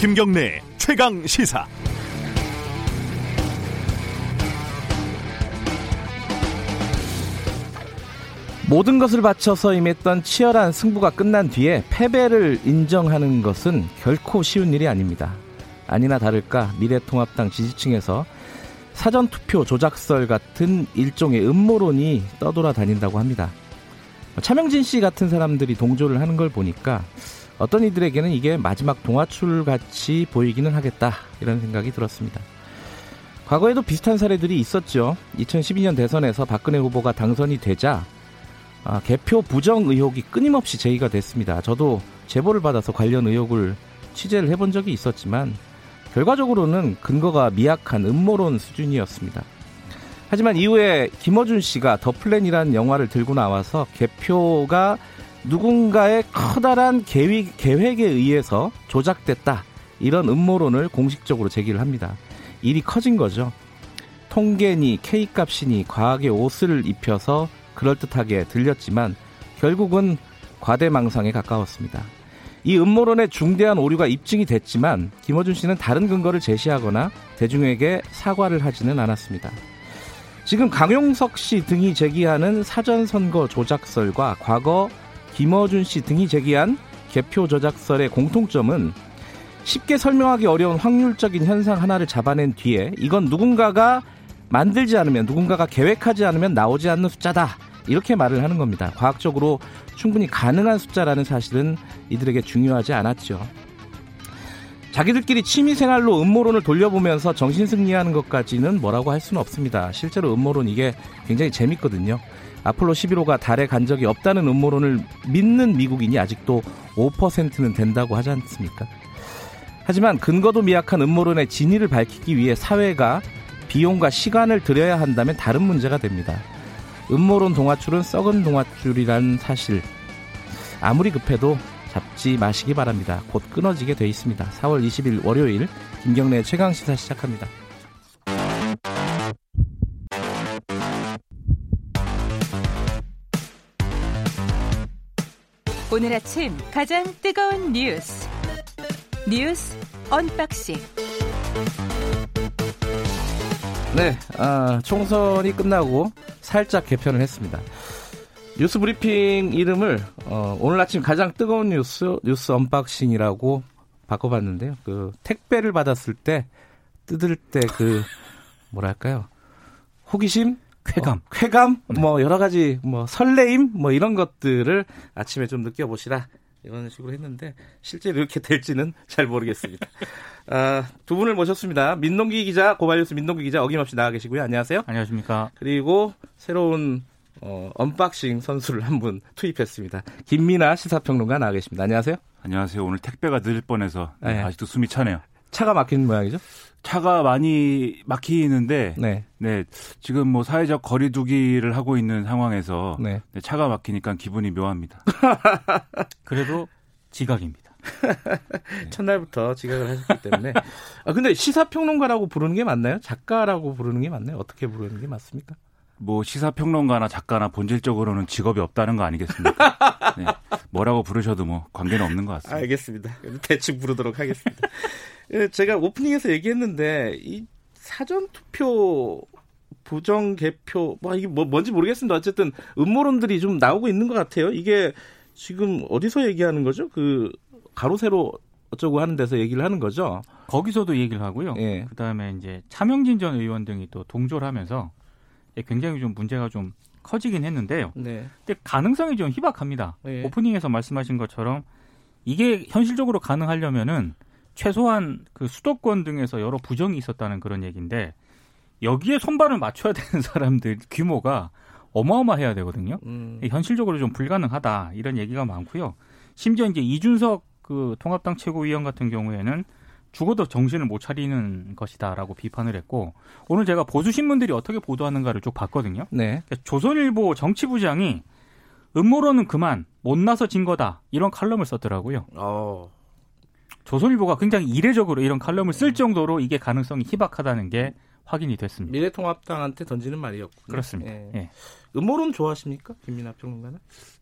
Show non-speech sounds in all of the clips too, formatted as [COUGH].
김경래 최강 시사. 모든 것을 바쳐서 임했던 치열한 승부가 끝난 뒤에 패배를 인정하는 것은 결코 쉬운 일이 아닙니다. 아니나 다를까 미래통합당 지지층에서 사전투표 조작설 같은 일종의 음모론이 떠돌아다닌다고 합니다. 차명진 씨 같은 사람들이 동조를 하는 걸 보니까 어떤 이들에게는 이게 마지막 동화출 같이 보이기는 하겠다 이런 생각이 들었습니다. 과거에도 비슷한 사례들이 있었죠. 2012년 대선에서 박근혜 후보가 당선이 되자 아, 개표 부정 의혹이 끊임없이 제기가 됐습니다. 저도 제보를 받아서 관련 의혹을 취재를 해본 적이 있었지만 결과적으로는 근거가 미약한 음모론 수준이었습니다. 하지만 이후에 김어준 씨가 더 플랜이라는 영화를 들고 나와서 개표가 누군가의 커다란 계획, 계획에 의해서 조작됐다. 이런 음모론을 공식적으로 제기를 합니다. 일이 커진 거죠. 통계니 K값이니 과학의 옷을 입혀서 그럴듯하게 들렸지만 결국은 과대망상에 가까웠습니다. 이 음모론의 중대한 오류가 입증이 됐지만 김어준 씨는 다른 근거를 제시하거나 대중에게 사과를 하지는 않았습니다. 지금 강용석 씨 등이 제기하는 사전선거 조작설과 과거 김어준 씨 등이 제기한 개표 조작설의 공통점은 쉽게 설명하기 어려운 확률적인 현상 하나를 잡아낸 뒤에 이건 누군가가 만들지 않으면 누군가가 계획하지 않으면 나오지 않는 숫자다. 이렇게 말을 하는 겁니다. 과학적으로 충분히 가능한 숫자라는 사실은 이들에게 중요하지 않았죠. 자기들끼리 취미생활로 음모론을 돌려보면서 정신승리하는 것까지는 뭐라고 할 수는 없습니다. 실제로 음모론 이게 굉장히 재밌거든요. 아폴로 11호가 달에 간 적이 없다는 음모론을 믿는 미국인이 아직도 5%는 된다고 하지 않습니까? 하지만 근거도 미약한 음모론의 진위를 밝히기 위해 사회가 비용과 시간을 들여야 한다면 다른 문제가 됩니다. 음모론 동화줄은 썩은 동화줄이라는 사실 아무리 급해도 잡지 마시기 바랍니다. 곧 끊어지게 돼 있습니다. 4월 20일 월요일 김경래 최강 시사 시작합니다. 오늘 아침 가장 뜨거운 뉴스 뉴스 unboxing 네, 아, 총선이 끝나고 살짝 개편을 했습니다. 뉴스 브리핑 이름을 어, 오늘 아침 가장 뜨거운 뉴스 뉴스 unboxing이라고 바꿔봤는데요. 그 택배를 받았을 때 뜯을 때 그 [LAUGHS] 뭐랄까요 호기심, 쾌감, 어, 쾌감, 네. 뭐 여러 가지 뭐 설레임, 뭐 이런 것들을 아침에 좀 느껴보시라 이런 식으로 했는데 실제로 이렇게 [LAUGHS] 될지는 잘 모르겠습니다. 아, 두 분을 모셨습니다. 민동기 기자, 고발뉴스 민동기 기자 어김없이 나와 계시고요. 안녕하세요. 안녕하십니까. 그리고 새로운 어, unboxing 선수를 한 분 투입했습니다. 김민아 시사평론가 나와 계십니다. 안녕하세요. 안녕하세요. 오늘 택배가 늦을 뻔해서 네. 아직도 숨이 차네요. 차가 막히는 모양이죠? 차가 많이 막히는데 네. 네. 지금 뭐 사회적 거리두기를 하고 있는 상황에서 네. 네, 차가 막히니까 기분이 묘합니다. [LAUGHS] 그래도 지각입니다. 네. 첫날부터 지각을 하셨기 때문에. 아 근데 시사평론가라고 부르는 게 맞나요? 작가라고 부르는 게 맞나요? 어떻게 부르는 게 맞습니까? 뭐 시사평론가나 작가나 본질적으로는 직업이 없다는 거 아니겠습니까? 네. 뭐라고 부르셔도 뭐 관계는 없는 것 같습니다. 알겠습니다. 대충 부르도록 하겠습니다. 예, 제가 오프닝에서 얘기했는데 이 사전 투표 부정 개표 뭐 이게 뭐 뭔지 모르겠습니다. 어쨌든 음모론들이 좀 나오고 있는 것 같아요. 이게 지금 어디서 얘기하는 거죠? 그 가로 세로 어쩌고 하는 데서 얘기를 하는 거죠. 거기서도 얘기를 하고요. 예. 그다음에 이제 차명진 전 의원 등이 또 동조를 하면서 예, 굉장히 좀 문제가 좀 커지긴 했는데요. 네. 근데 가능성이 좀 희박합니다. 네. 오프닝에서 말씀하신 것처럼 이게 현실적으로 가능하려면은 최소한 그 수도권 등에서 여러 부정이 있었다는 그런 얘기인데 여기에 손발을 맞춰야 되는 [LAUGHS] 사람들 규모가 어마어마해야 되거든요. 음. 현실적으로 좀 불가능하다 이런 얘기가 많고요. 심지어 이제 이준석 그 통합당 최고위원 같은 경우에는 죽어도 정신을 못 차리는 것이다라고 비판을 했고 오늘 제가 보수 신문들이 어떻게 보도하는가를 쭉 봤거든요. 네. 그러니까 조선일보 정치부장이 음모론은 그만 못 나서 진 거다 이런 칼럼을 썼더라고요. 어. 조선일보가 굉장히 이례적으로 이런 칼럼을 쓸 정도로 이게 가능성이 희박하다는 게 확인이 됐습니다. 미래통합당한테 던지는 말이었고 그렇습니다. 예. 예. 음모론 좋아하십니까, 김민하 평론가는?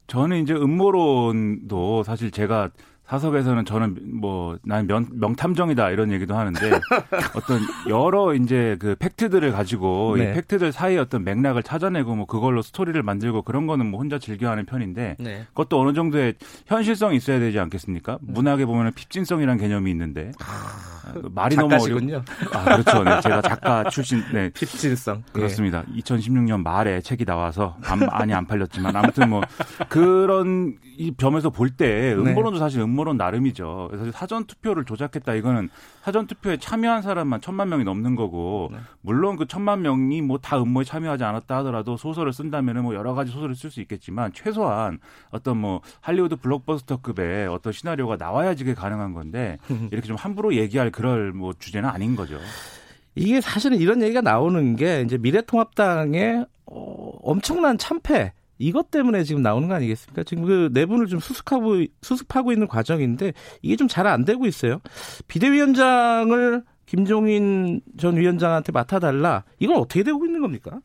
저는 이제 음모론도 사실 제가 사석에서는 저는 뭐난 명탐정이다 이런 얘기도 하는데 [LAUGHS] 어떤 여러 이제 그 팩트들을 가지고 네. 이 팩트들 사이의 어떤 맥락을 찾아내고 뭐 그걸로 스토리를 만들고 그런 거는 뭐 혼자 즐겨하는 편인데 네. 그것도 어느 정도의 현실성이 있어야 되지 않겠습니까? 네. 문학에 보면은 핍진성이라는 개념이 있는데 아, 그 말이 작가시군요. 너무 어렵... 아 그렇죠. 네, 제가 작가 출신. 네 [LAUGHS] 핍진성 그렇습니다. 예. 2016년 말에 책이 나와서 안, 많이 안 팔렸지만 아무튼 뭐 그런 이 점에서 볼 때 음모론도 네. 사실 음 모론 나름이죠. 그래서 사전 투표를 조작했다 이거는 사전 투표에 참여한 사람만 천만 명이 넘는 거고 네. 물론 그 천만 명이 뭐 다 음모에 참여하지 않았다 하더라도 소설을 쓴다면은 뭐 여러 가지 소설을 쓸 수 있겠지만 최소한 어떤 뭐 할리우드 블록버스터급의 어떤 시나리오가 나와야지 그게 가능한 건데 [LAUGHS] 이렇게 좀 함부로 얘기할 그럴 뭐 주제는 아닌 거죠. 이게 사실은 이런 얘기가 나오는 게 이제 미래통합당의 어, 엄청난 참패 이것 때문에 지금 나오는 거 아니겠습니까? 지금 그 내분을 좀 수습하고 수습하고 있는 과정인데 이게 좀 잘 안 되고 있어요. 비대위원장을 김종인 전 위원장한테 맡아달라. 이건 어떻게 되고 있는 겁니까?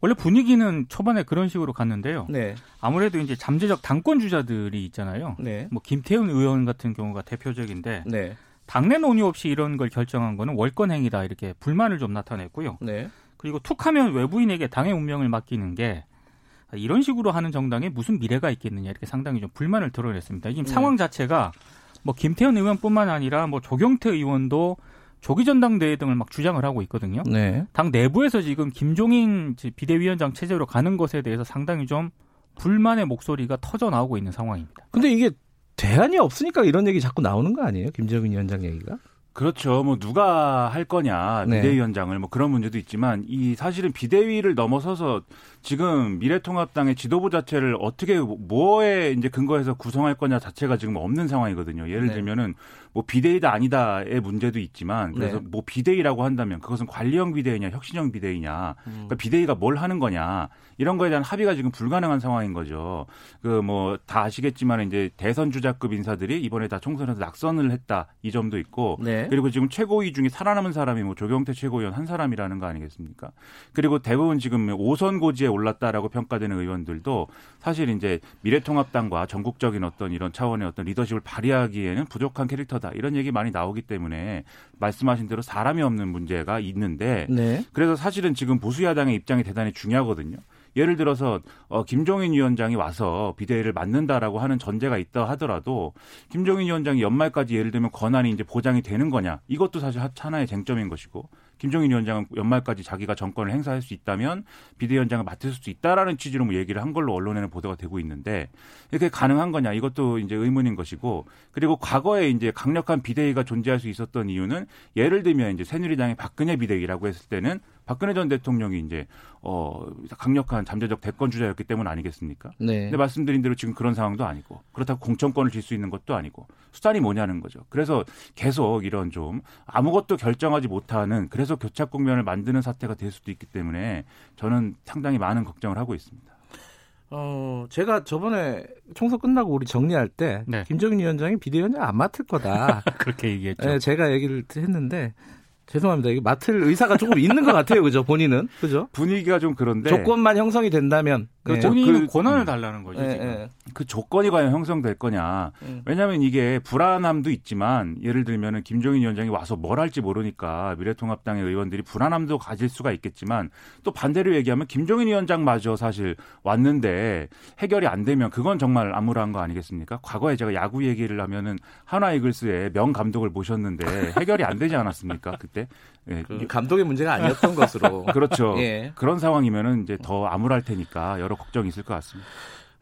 원래 분위기는 초반에 그런 식으로 갔는데요. 네. 아무래도 이제 잠재적 당권 주자들이 있잖아요. 네. 뭐 김태훈 의원 같은 경우가 대표적인데 네. 당내 논의 없이 이런 걸 결정한 거는 월권 행위다 이렇게 불만을 좀 나타냈고요. 네. 그리고 툭하면 외부인에게 당의 운명을 맡기는 게 이런 식으로 하는 정당에 무슨 미래가 있겠느냐 이렇게 상당히 좀 불만을 드러냈습니다. 지금 네. 상황 자체가 뭐 김태현 의원뿐만 아니라 뭐 조경태 의원도 조기 전당대회 등을 막 주장을 하고 있거든요. 네. 당 내부에서 지금 김종인 비대위원장 체제로 가는 것에 대해서 상당히 좀 불만의 목소리가 터져 나오고 있는 상황입니다. 근데 이게 대안이 없으니까 이런 얘기 자꾸 나오는 거 아니에요? 김정인 위원장 얘기가? 그렇죠. 뭐 누가 할 거냐 네. 비대위원장을 뭐 그런 문제도 있지만 이 사실은 비대위를 넘어서서 지금 미래통합당의 지도부 자체를 어떻게 뭐에 이제 근거해서 구성할 거냐 자체가 지금 없는 상황이거든요. 예를 네. 들면은 뭐 비대위다 아니다의 문제도 있지만 그래서 네. 뭐 비대위라고 한다면 그것은 관리형 비대위냐 혁신형 비대위냐 음. 그러니까 비대위가 뭘 하는 거냐 이런 거에 대한 합의가 지금 불가능한 상황인 거죠. 그 뭐 다 아시겠지만 이제 대선 주자급 인사들이 이번에 다 총선에서 낙선을 했다 이 점도 있고 네. 그리고 지금 최고위 중에 살아남은 사람이 뭐 조경태 최고위원 한 사람이라는 거 아니겠습니까? 그리고 대부분 지금 5선 고지에 올랐다라고 평가되는 의원들도 사실 이제 미래통합당과 전국적인 어떤 이런 차원의 어떤 리더십을 발휘하기에는 부족한 캐릭터 필요하다 이런 얘기 많이 나오기 때문에 말씀하신 대로 사람이 없는 문제가 있는데 네. 그래서 사실은 지금 보수 야당의 입장이 대단히 중요하거든요. 예를 들어서 어, 김종인 위원장이 와서 비대위를 맡는다라고 하는 전제가 있다 하더라도 김종인 위원장이 연말까지 예를 들면 권한이 이제 보장이 되는 거냐 이것도 사실 하나의 쟁점인 것이고 김종인 위원장은 연말까지 자기가 정권을 행사할 수 있다면 비대위원장을 맡을 수 있다라는 취지로 뭐 얘기를 한 걸로 언론에는 보도가 되고 있는데 이렇게 가능한 거냐? 이것도 이제 의문인 것이고 그리고 과거에 이제 강력한 비대위가 존재할 수 있었던 이유는 예를 들면 이제 새누리당의 박근혜 비대위라고 했을 때는 박근혜 전 대통령이 이제 어 강력한 잠재적 대권 주자였기 때문 아니겠습니까? 네. 근데 말씀드린 대로 지금 그런 상황도 아니고 그렇다고 공천권을 질 수 있는 것도 아니고 수단이 뭐냐는 거죠. 그래서 계속 이런 좀 아무것도 결정하지 못하는 그래서 교착 국면을 만드는 사태가 될 수도 있기 때문에 저는 상당히 많은 걱정을 하고 있습니다. 어, 제가 저번에 총선 끝나고 우리 정리할 때 네. 김정인 위원장이 비대위원장 안 맡을 거다. [LAUGHS] 그렇게 얘기했죠. 네, 제가 얘기를 했는데 죄송합니다. 이게 맡을 의사가 조금 있는 것 같아요. 그죠? 본인은. 그죠? 분위기가 좀 그런데. 조건만 형성이 된다면. 그렇죠. 본인은 그, 권한을 달라는 거죠. 네, 네. 그 조건이 과연 형성될 거냐. 음. 왜냐하면 이게 불안함도 있지만 예를 들면은 김종인 위원장이 와서 뭘 할지 모르니까 미래통합당의 의원들이 불안함도 가질 수가 있겠지만 또 반대로 얘기하면 김종인 위원장마저 사실 왔는데 해결이 안 되면 그건 정말 암울한 거 아니겠습니까? 과거에 제가 야구 얘기를 하면은 하나 이글스의 명 감독을 모셨는데 해결이 안 되지 않았습니까? 그때 때. 예. 그 감독의 문제가 아니었던 것으로. [LAUGHS] 그렇죠. 예. 그런 상황이면은 이제 더 암울할 테니까 여러 걱정이 있을 것 같습니다.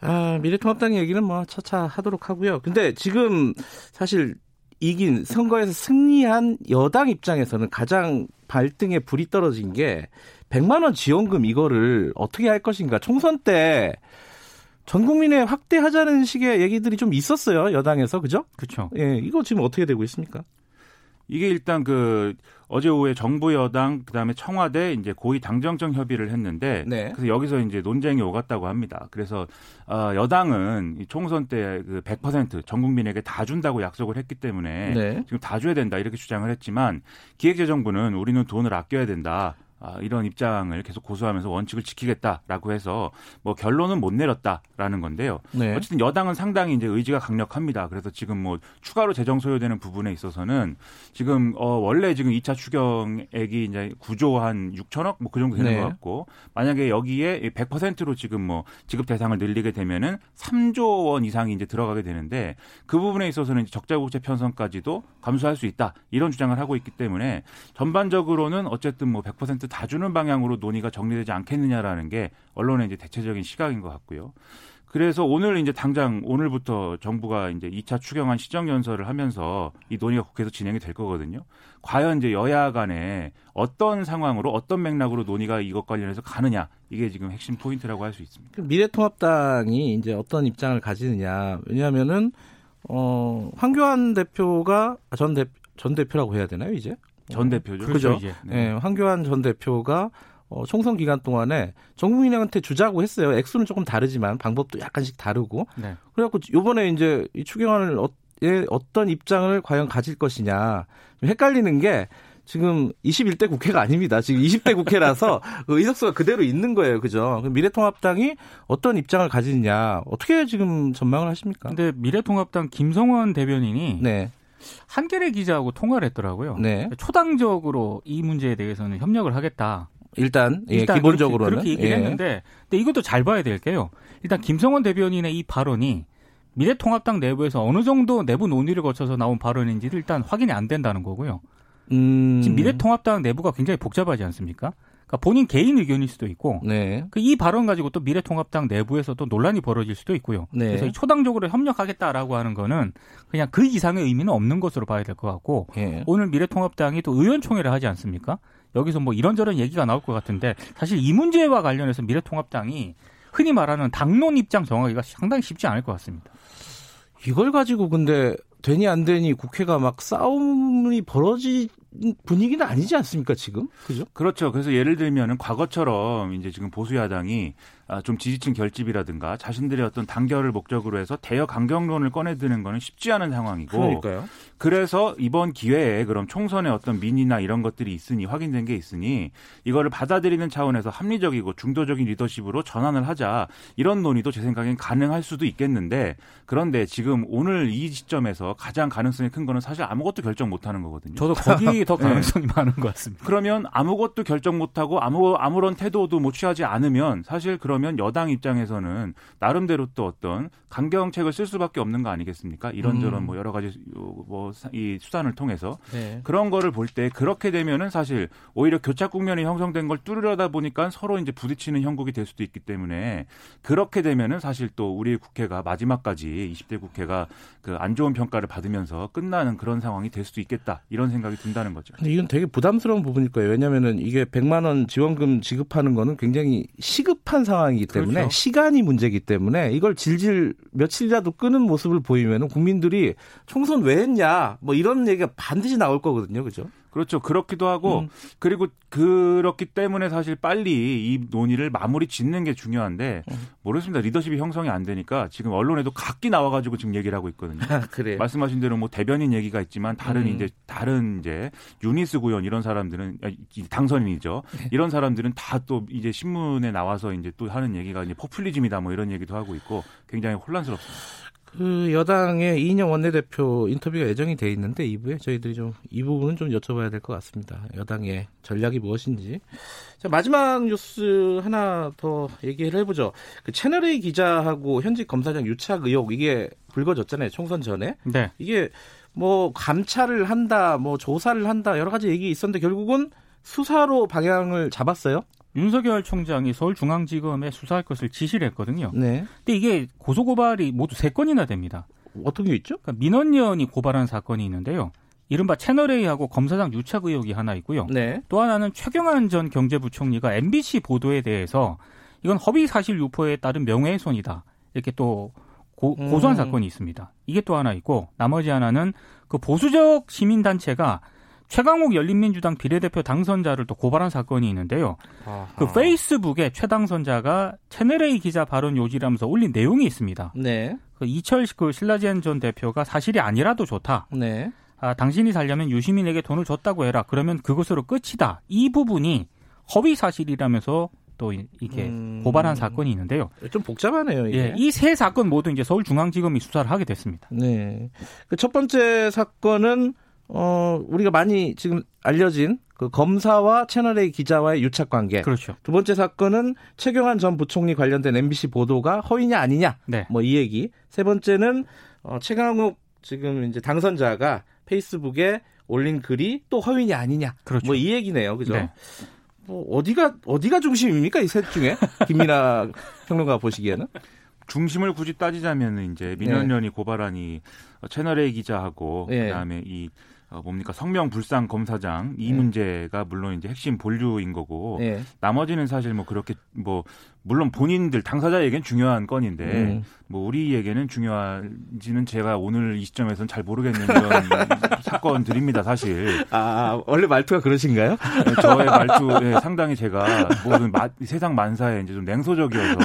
아, 미래통합당 얘기는 뭐 차차 하도록 하고요. 근데 지금 사실 이긴 선거에서 승리한 여당 입장에서는 가장 발등에 불이 떨어진 게 100만 원 지원금 이거를 어떻게 할 것인가. 총선 때 전 국민에 확대하자는 식의 얘기들이 좀 있었어요. 여당에서. 그죠? 그렇죠. 예, 이거 지금 어떻게 되고 있습니까? 이게 일단 그 어제 오후에 정부 여당 그다음에 청와대 이제 고위 당정청 협의를 했는데 네. 그래서 여기서 이제 논쟁이 오갔다고 합니다. 그래서 어 여당은 총선 때 그 100%전 국민에게 다 준다고 약속을 했기 때문에 네. 지금 다 줘야 된다 이렇게 주장을 했지만 기획재정부는 우리는 돈을 아껴야 된다. 아, 이런 입장을 계속 고수하면서 원칙을 지키겠다라고 해서 뭐 결론은 못 내렸다라는 건데요. 네. 어쨌든 여당은 상당히 이제 의지가 강력합니다. 그래서 지금 뭐 추가로 재정 소요되는 부분에 있어서는 지금 어 원래 지금 2차 추경액이 이제 9조 한 6천억 뭐 그 정도 되는 네. 것 같고 만약에 여기에 100%로 지금 뭐 지급 대상을 늘리게 되면은 3조 원 이상이 이제 들어가게 되는데 그 부분에 있어서는 적자 국채 편성까지도 감수할 수 있다 이런 주장을 하고 있기 때문에 전반적으로는 어쨌든 뭐100% 다 주는 방향으로 논의가 정리되지 않겠느냐라는 게 언론의 이제 대체적인 시각인 것 같고요. 그래서 오늘 이제 당장 오늘부터 정부가 이제 2차 추경안 시정 연설을 하면서 이 논의가 국회에서 진행이 될 거거든요. 과연 이제 여야 간에 어떤 상황으로 어떤 맥락으로 논의가 이것 관련해서 가느냐 이게 지금 핵심 포인트라고 할 수 있습니다. 미래통합당이 이제 어떤 입장을 가지느냐 왜냐하면은 어 황교안 대표가 전 대, 전 대표라고 해야 되나요 이제 전 대표죠. 그죠. 그렇죠, 네. 네. 황교안 전 대표가 어, 총선 기간 동안에 정국민한테 주자고 했어요. 액수는 조금 다르지만 방법도 약간씩 다르고. 네. 그래갖고 요번에 이제 이 추경안을 어, 예, 어떤 입장을 과연 가질 것이냐. 헷갈리는 게 지금 21대 국회가 아닙니다. 지금 20대 국회라서 그 [LAUGHS] 의석수가 그대로 있는 거예요. 그죠? 미래통합당이 어떤 입장을 가지느냐. 어떻게 지금 전망을 하십니까? 근데 미래통합당 김성원 대변인이 네. 한겨레 기자하고 통화를 했더라고요. 네. 초당적으로 이 문제에 대해서는 협력을 하겠다. 일단, 예, 일단 기본적으로는 그렇게, 그렇게 얘기를 예. 했는데, 근데 이것도 잘 봐야 될 게요. 일단 김성원 대변인의 이 발언이 미래통합당 내부에서 어느 정도 내부 논의를 거쳐서 나온 발언인지를 일단 확인이 안 된다는 거고요. 음... 지금 미래통합당 내부가 굉장히 복잡하지 않습니까? 그러니까 본인 개인 의견일 수도 있고 네. 그이 발언 가지고 또 미래통합당 내부에서도 논란이 벌어질 수도 있고요. 네. 그래서 초당적으로 협력하겠다라고 하는 거는 그냥 그 이상의 의미는 없는 것으로 봐야 될 것 같고 네. 오늘 미래통합당이 또 의원총회를 하지 않습니까? 여기서 뭐 이런저런 얘기가 나올 것 같은데 사실 이 문제와 관련해서 미래통합당이 흔히 말하는 당론 입장 정하기가 상당히 쉽지 않을 것 같습니다. 이걸 가지고 근데 되니 안 되니 국회가 막 싸움이 벌어지 분위기는 아니지 않습니까 지금 그죠? 그렇죠. 그래서 예를 들면은 과거처럼 이제 지금 보수 야당이 아, 좀 지지층 결집이라든가 자신들의 어떤 단결을 목적으로 해서 대여 강경론을 꺼내드는 거는 쉽지 않은 상황이고 그러니까요. 그래서 이번 기회에 그럼 총선에 어떤 민의나 이런 것들이 있으니 확인된 게 있으니 이거를 받아들이는 차원에서 합리적이고 중도적인 리더십으로 전환을 하자 이런 논의도 제 생각엔 가능할 수도 있겠는데 그런데 지금 오늘 이 시점에서 가장 가능성이 큰 거는 사실 아무것도 결정 못 하는 거거든요. 저도 거기 [LAUGHS] 더 가능성이 네. 많은 것 같습니다. 그러면 아무것도 결정 못 하고 아무 아무런 태도도 못 취하지 않으면 사실 그런 그러면 여당 입장에서는 나름대로 또 어떤 강경책을 쓸 수밖에 없는 거 아니겠습니까? 이런저런 음. 뭐 여러 가지 뭐 이 수단을 통해서 네. 그런 거를 볼 때 그렇게 되면은 사실 오히려 교착 국면이 형성된 걸 뚫으려다 보니까 서로 이제 부딪히는 형국이 될 수도 있기 때문에 그렇게 되면은 사실 또 우리 국회가 마지막까지 20대 국회가 그 안 좋은 평가를 받으면서 끝나는 그런 상황이 될 수도 있겠다 이런 생각이 든다는 거죠. 근데 이건 되게 부담스러운 부분일 거예요. 왜냐하면은 이게 100만 원 지원금 지급하는 거는 굉장히 시급한 상황이기 때문에 그렇죠. 시간이 문제이기 때문에 이걸 질질 며칠이라도 끄는 모습을 보이면 국민들이 총선 왜 했냐 뭐 이런 얘기가 반드시 나올 거거든요. 그죠? 그렇죠. 그렇기도 하고 음. 그리고 그렇기 때문에 사실 빨리 이 논의를 마무리 짓는 게 중요한데 음. 모르겠습니다. 리더십이 형성이 안 되니까 지금 언론에도 각기 나와 가지고 지금 얘기를 하고 있거든요. 아, 그래. 말씀하신 대로 뭐 대변인 얘기가 있지만 다른 음. 이제 다른 이제 유니스 구현 이런 사람들은 당선인이죠. 네. 이런 사람들은 다 또 이제 신문에 나와서 이제 또 하는 얘기가 이제 포퓰리즘이다 뭐 이런 얘기도 하고 있고 굉장히 혼란스럽습니다. 그 여당의 이인영 원내대표 인터뷰가 예정이 돼 있는데 2부에 저희들이 좀 이 부분은 좀 여쭤봐야 될 것 같습니다. 여당의 전략이 무엇인지. 자, 마지막 뉴스 하나 더 얘기를 해보죠. 그 채널A 기자하고 현직 검사장 유착 의혹 이게 불거졌잖아요. 총선 전에. 네. 이게 뭐 감찰을 한다, 뭐 조사를 한다 여러 가지 얘기 있었는데 결국은 수사로 방향을 잡았어요. 윤석열 총장이 서울중앙지검에 수사할 것을 지시를 했거든요. 네. 근데 이게 고소고발이 모두 세 건이나 됩니다. 어떤 게 있죠? 그러니까 민원연이 고발한 사건이 있는데요. 이른바 채널A하고 검사장 유착 의혹이 하나 있고요. 네. 또 하나는 최경환 전 경제부총리가 MBC 보도에 대해서 이건 허위 사실 유포에 따른 명예훼손이다. 이렇게 또 고, 소한 음. 사건이 있습니다. 이게 또 하나 있고 나머지 하나는 그 보수적 시민단체가 최강욱 열린민주당 비례대표 당선자를 또 고발한 사건이 있는데요. 아하. 그 페이스북에 최 당선자가 채널A 기자 발언 요지라면서 올린 내용이 있습니다. 네. 그 이철 그 신라젠 전 대표가 사실이 아니라도 좋다. 네. 아, 당신이 살려면 유시민에게 돈을 줬다고 해라. 그러면 그것으로 끝이다. 이 부분이 허위 사실이라면서 또 이렇게 음... 고발한 사건이 있는데요. 좀 복잡하네요. 이게. 예, 이 세 사건 모두 이제 서울중앙지검이 수사를 하게 됐습니다. 네. 그 첫 번째 사건은 어 우리가 많이 지금 알려진 그 검사와 채널A 기자와의 유착 관계. 그렇죠. 두 번째 사건은 최경환 전 부총리 관련된 MBC 보도가 허위냐 아니냐. 네. 뭐이 얘기. 세 번째는 어 최강욱 지금 이제 당선자가 페이스북에 올린 글이 또 허위냐 아니냐. 그렇죠. 뭐 이 얘기네요. 그죠? 네. 뭐 어디가 어디가 중심입니까 이 셋 중에 [LAUGHS] 김민아 평론가 보시기에는 중심을 굳이 따지자면 이제 민원연이 네. 고발하니 채널 A 기자하고 네. 그다음에 이 어, 뭡니까 성명 불상 검사장 이 네. 문제가 물론 이제 핵심 본류인 거고 네. 나머지는 사실 뭐 그렇게 뭐 물론 본인들 당사자에겐 중요한 건인데 음. 뭐 우리에게는 중요한지는 제가 오늘 이 시점에서는 잘 모르겠는 그런 [LAUGHS] 사건들입니다 사실. 아 원래 말투가 그러신가요? 네, 저의 말투에 상당히 제가 모든 마, 세상 만사에 이제 좀 냉소적이어서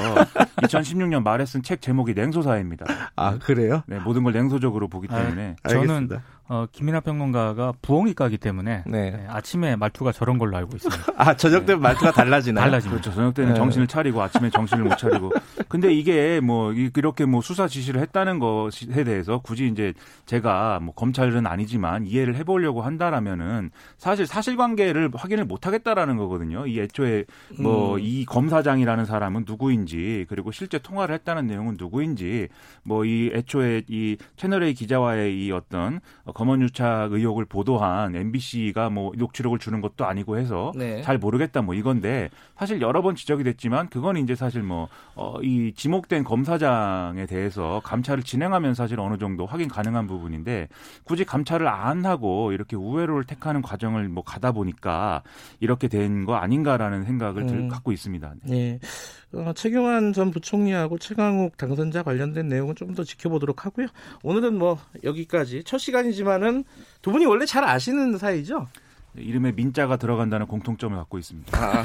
2016년 말에 쓴 책 제목이 냉소사입니다. 아 그래요? 네 모든 걸 냉소적으로 보기 때문에 아, 저는 어, 김민하 평론가가 부엉이과기 때문에 네. 네, 아침에 말투가 저런 걸로 알고 있습니다. 아 저녁 때는 네. 말투가 달라지나요? 달라집니다. 그렇죠. 저녁 때는 네. 정신을 차리고 아침에 정신을 못 차리고. 근데 이게 뭐 이렇게 뭐 수사 지시를 했다는 것에 대해서 굳이 이제 제가 뭐 검찰은 아니지만 이해를 해보려고 한다라면은 사실 사실관계를 확인을 못 하겠다라는 거거든요. 이 애초에 뭐이 음. 검사장이라는 사람은 누구인지 그리고 실제 통화를 했다는 내용은 누구인지 뭐 이 애초에 이 채널 A 기자와의 이 어떤 검언유착 의혹을 보도한 MBC가 뭐 녹취록을 주는 것도 아니고 해서 네. 잘 모르겠다 뭐 이건데 사실 여러 번 지적이 됐지만 그건 이제 사실 뭐이 어, 지목된 검사장에 대해서 감찰을 진행하면 사실 어느 정도 확인 가능한 부분인데 굳이 감찰을 안 하고 이렇게 우회로를 택하는 과정을 뭐 가다 보니까 이렇게 된 거 아닌가라는 생각을 음. 갖고 있습니다. 네. 어, 최경환 전 부총리하고 최강욱 당선자 관련된 내용은 좀 더 지켜보도록 하고요. 오늘은 뭐 여기까지 첫 시간이지만은 두 분이 원래 잘 아시는 사이죠? 네, 이름에 민자가 들어간다는 공통점을 갖고 있습니다. 아,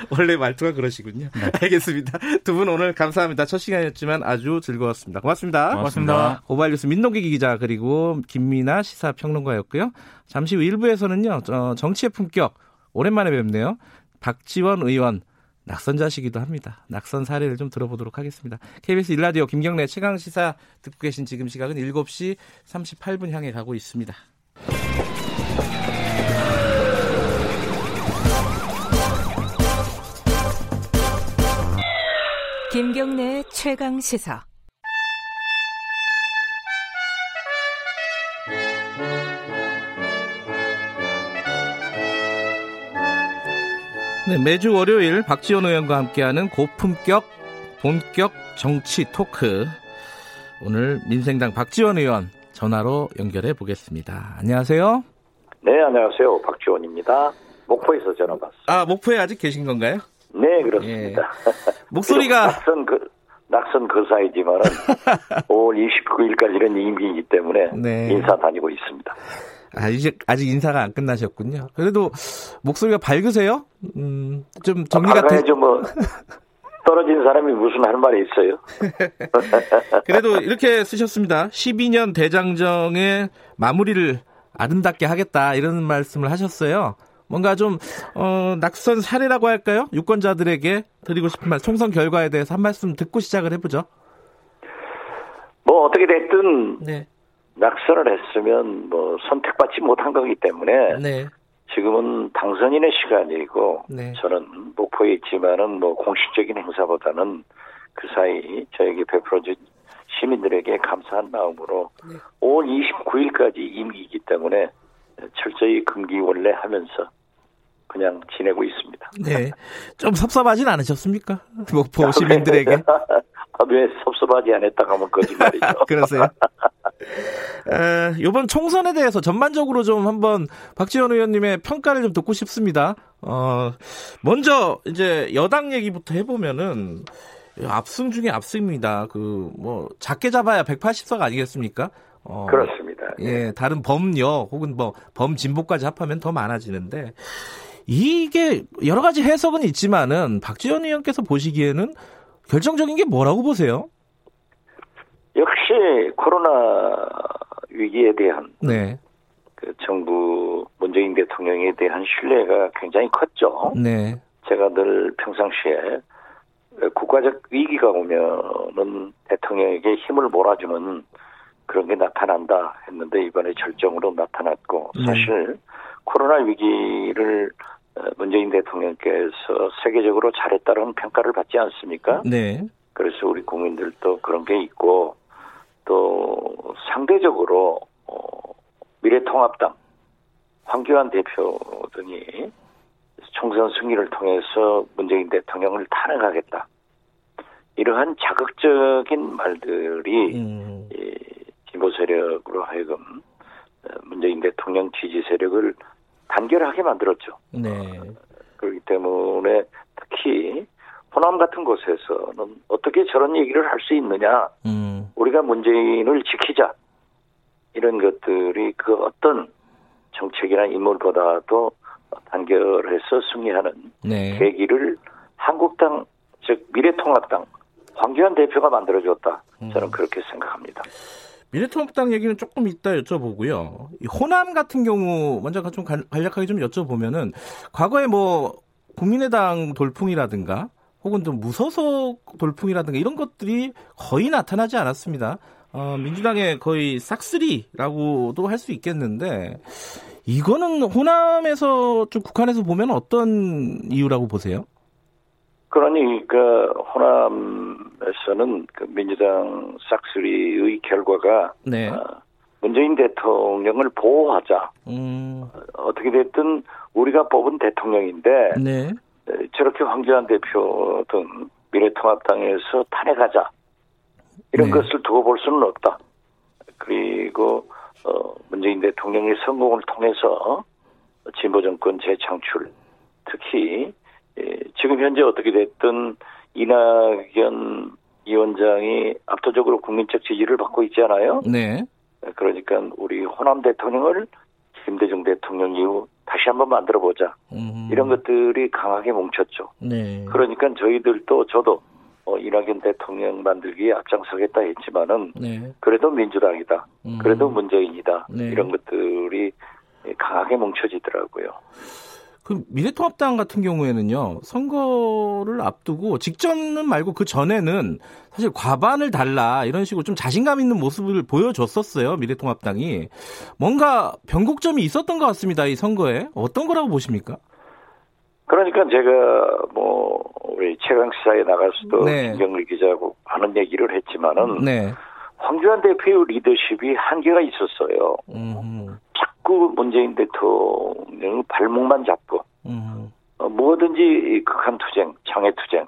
[LAUGHS] 원래 말투가 그러시군요. 네. 알겠습니다. 두 분 오늘 감사합니다. 첫 시간이었지만 아주 즐거웠습니다. 고맙습니다. 고맙습니다. 고맙습니다. 고발뉴스 민동기 기자 그리고 김민아 시사평론가였고요. 잠시 후 1부에서는요. 정치의 품격 오랜만에 뵙네요. 박지원 의원 낙선자시기도 합니다. 낙선 사례를 좀 들어보도록 하겠습니다. KBS 일라디오 김경래 최강 시사 듣고 계신 지금 시각은 7시 38분 향해 가고 있습니다. 김경래 최강 시사 네, 매주 월요일 박지원 의원과 함께하는 고품격 본격 정치 토크. 오늘 민생당 박지원 의원 전화로 연결해 보겠습니다. 안녕하세요. 네, 안녕하세요. 박지원입니다. 목포에서 전화 받습니다. 아, 목포에 아직 계신 건가요? 네, 그렇습니다. 예. 목소리가 [LAUGHS] 낙선 그 낙선 그 사이지만은 [LAUGHS] 5월 29일까지는 임기이기 때문에 네. 인사 다니고 있습니다. 아, 이제 아직 인사가 안 끝나셨군요. 그래도 목소리가 밝으세요? 음, 좀 정리가 아, 되... 뭐 떨어진 사람이 무슨 할 말이 있어요? [LAUGHS] 그래도 이렇게 쓰셨습니다. 12년 대장정의 마무리를 아름답게 하겠다 이런 말씀을 하셨어요. 뭔가 좀 어, 낙선 사례라고 할까요? 유권자들에게 드리고 싶은 말, 총선 결과에 대해서 한 말씀 듣고 시작을 해보죠. 뭐 어떻게 됐든 네. 낙선을 했으면 뭐 선택받지 못한 거기 때문에 네. 지금은 당선인의 시간이고 네. 저는 목포에 있지만은 뭐 공식적인 행사보다는 그 사이 저에게 베풀어준 시민들에게 감사한 마음으로 네. 5월 29일까지 임기이기 때문에 철저히 금기원래 하면서 그냥 지내고 있습니다. 네. 좀 섭섭하진 않으셨습니까? [LAUGHS] 목포 시민들에게. 아, 왜 섭섭하지 않았다고 하면 거짓말이죠. [LAUGHS] 그러세요? 에, 이번 총선에 대해서 전반적으로 좀 한번 박지원 의원님의 평가를 좀 듣고 싶습니다. 어, 먼저 이제 여당 얘기부터 해보면은 압승 중에 압승입니다. 그 뭐 작게 잡아야 180석 아니겠습니까? 어, 그렇습니다. 예, 다른 범여 혹은 뭐 범진보까지 합하면 더 많아지는데 이게 여러 가지 해석은 있지만은 박지원 의원께서 보시기에는 결정적인 게 뭐라고 보세요? 역시 코로나 위기에 대한 네. 그 정부 문재인 대통령에 대한 신뢰가 굉장히 컸죠. 네. 제가 늘 평상시에 국가적 위기가 오면은 대통령에게 힘을 몰아주는 그런 게 나타난다 했는데 이번에 절정으로 나타났고 네. 사실 코로나 위기를 어, 문재인 대통령께서 세계적으로 잘했다는 평가를 받지 않습니까? 네. 그래서 우리 국민들도 그런 게 있고 또 상대적으로 어, 미래통합당 황교안 대표 등이 총선 승리를 통해서 문재인 대통령을 탄핵하겠다. 이러한 자극적인 말들이 음. 이 진보 세력으로 하여금 어, 문재인 대통령 지지 세력을 단결하게 만들었죠. 네. 그렇기 때문에 특히 호남 같은 곳에서는 어떻게 저런 얘기를 할 수 있느냐. 음. 우리가 문재인을 지키자. 이런 것들이 그 어떤 정책이나 인물보다도 단결해서 승리하는 네. 계기를 한국당 즉 미래통합당 황교안 대표가 만들어줬다. 저는 음. 그렇게 생각합니다. 미래통합 당 얘기는 조금 이따 여쭤보고요. 호남 같은 경우 먼저 좀 간략하게 좀 여쭤보면은 과거에 뭐 국민의당 돌풍이라든가 혹은 좀 무소속 돌풍이라든가 이런 것들이 거의 나타나지 않았습니다. 어, 민주당의 거의 싹쓸이라고도 할 수 있겠는데 이거는 호남에서 좀 국한에서 보면 어떤 이유라고 보세요? 그러니 그 호남에서는 그 민주당 싹쓸이의 결과가 네. 어, 문재인 대통령을 보호하자. 음. 어떻게 됐든 우리가 뽑은 대통령인데 네. 저렇게 황교안 대표 등 미래통합당에서 탄핵하자. 이런 네. 것을 두고 볼 수는 없다. 그리고 어, 문재인 대통령의 성공을 통해서 진보 정권 재창출, 특히 예, 지금 현재 어떻게 됐든 이낙연 위원장이 압도적으로 국민적 지지를 받고 있잖아요. 네. 그러니까 우리 호남 대통령을 김대중 대통령 이후 다시 한번 만들어 보자. 음. 이런 것들이 강하게 뭉쳤죠. 네. 그러니까 저희들도 저도 어, 이낙연 대통령 만들기에 앞장서겠다 했지만은 네. 그래도 민주당이다. 음. 그래도 문재인이다. 네. 이런 것들이 강하게 뭉쳐지더라고요. 그 미래통합당 같은 경우에는요 선거를 앞두고 직전은 말고 그 전에는 사실 과반을 달라 이런 식으로 좀 자신감 있는 모습을 보여줬었어요 미래통합당이 뭔가 변곡점이 있었던 것 같습니다 이 선거에 어떤 거라고 보십니까? 그러니까 제가 뭐 우리 최강 시사에 나가서도 네. 김경일 기자하고 많은 얘기를 했지만은 네. 황교안 대표의 리더십이 한계가 있었어요. 음. 자꾸 문재인 대통령 발목만 잡고 음. 어, 뭐든지 극한 투쟁, 장애 투쟁,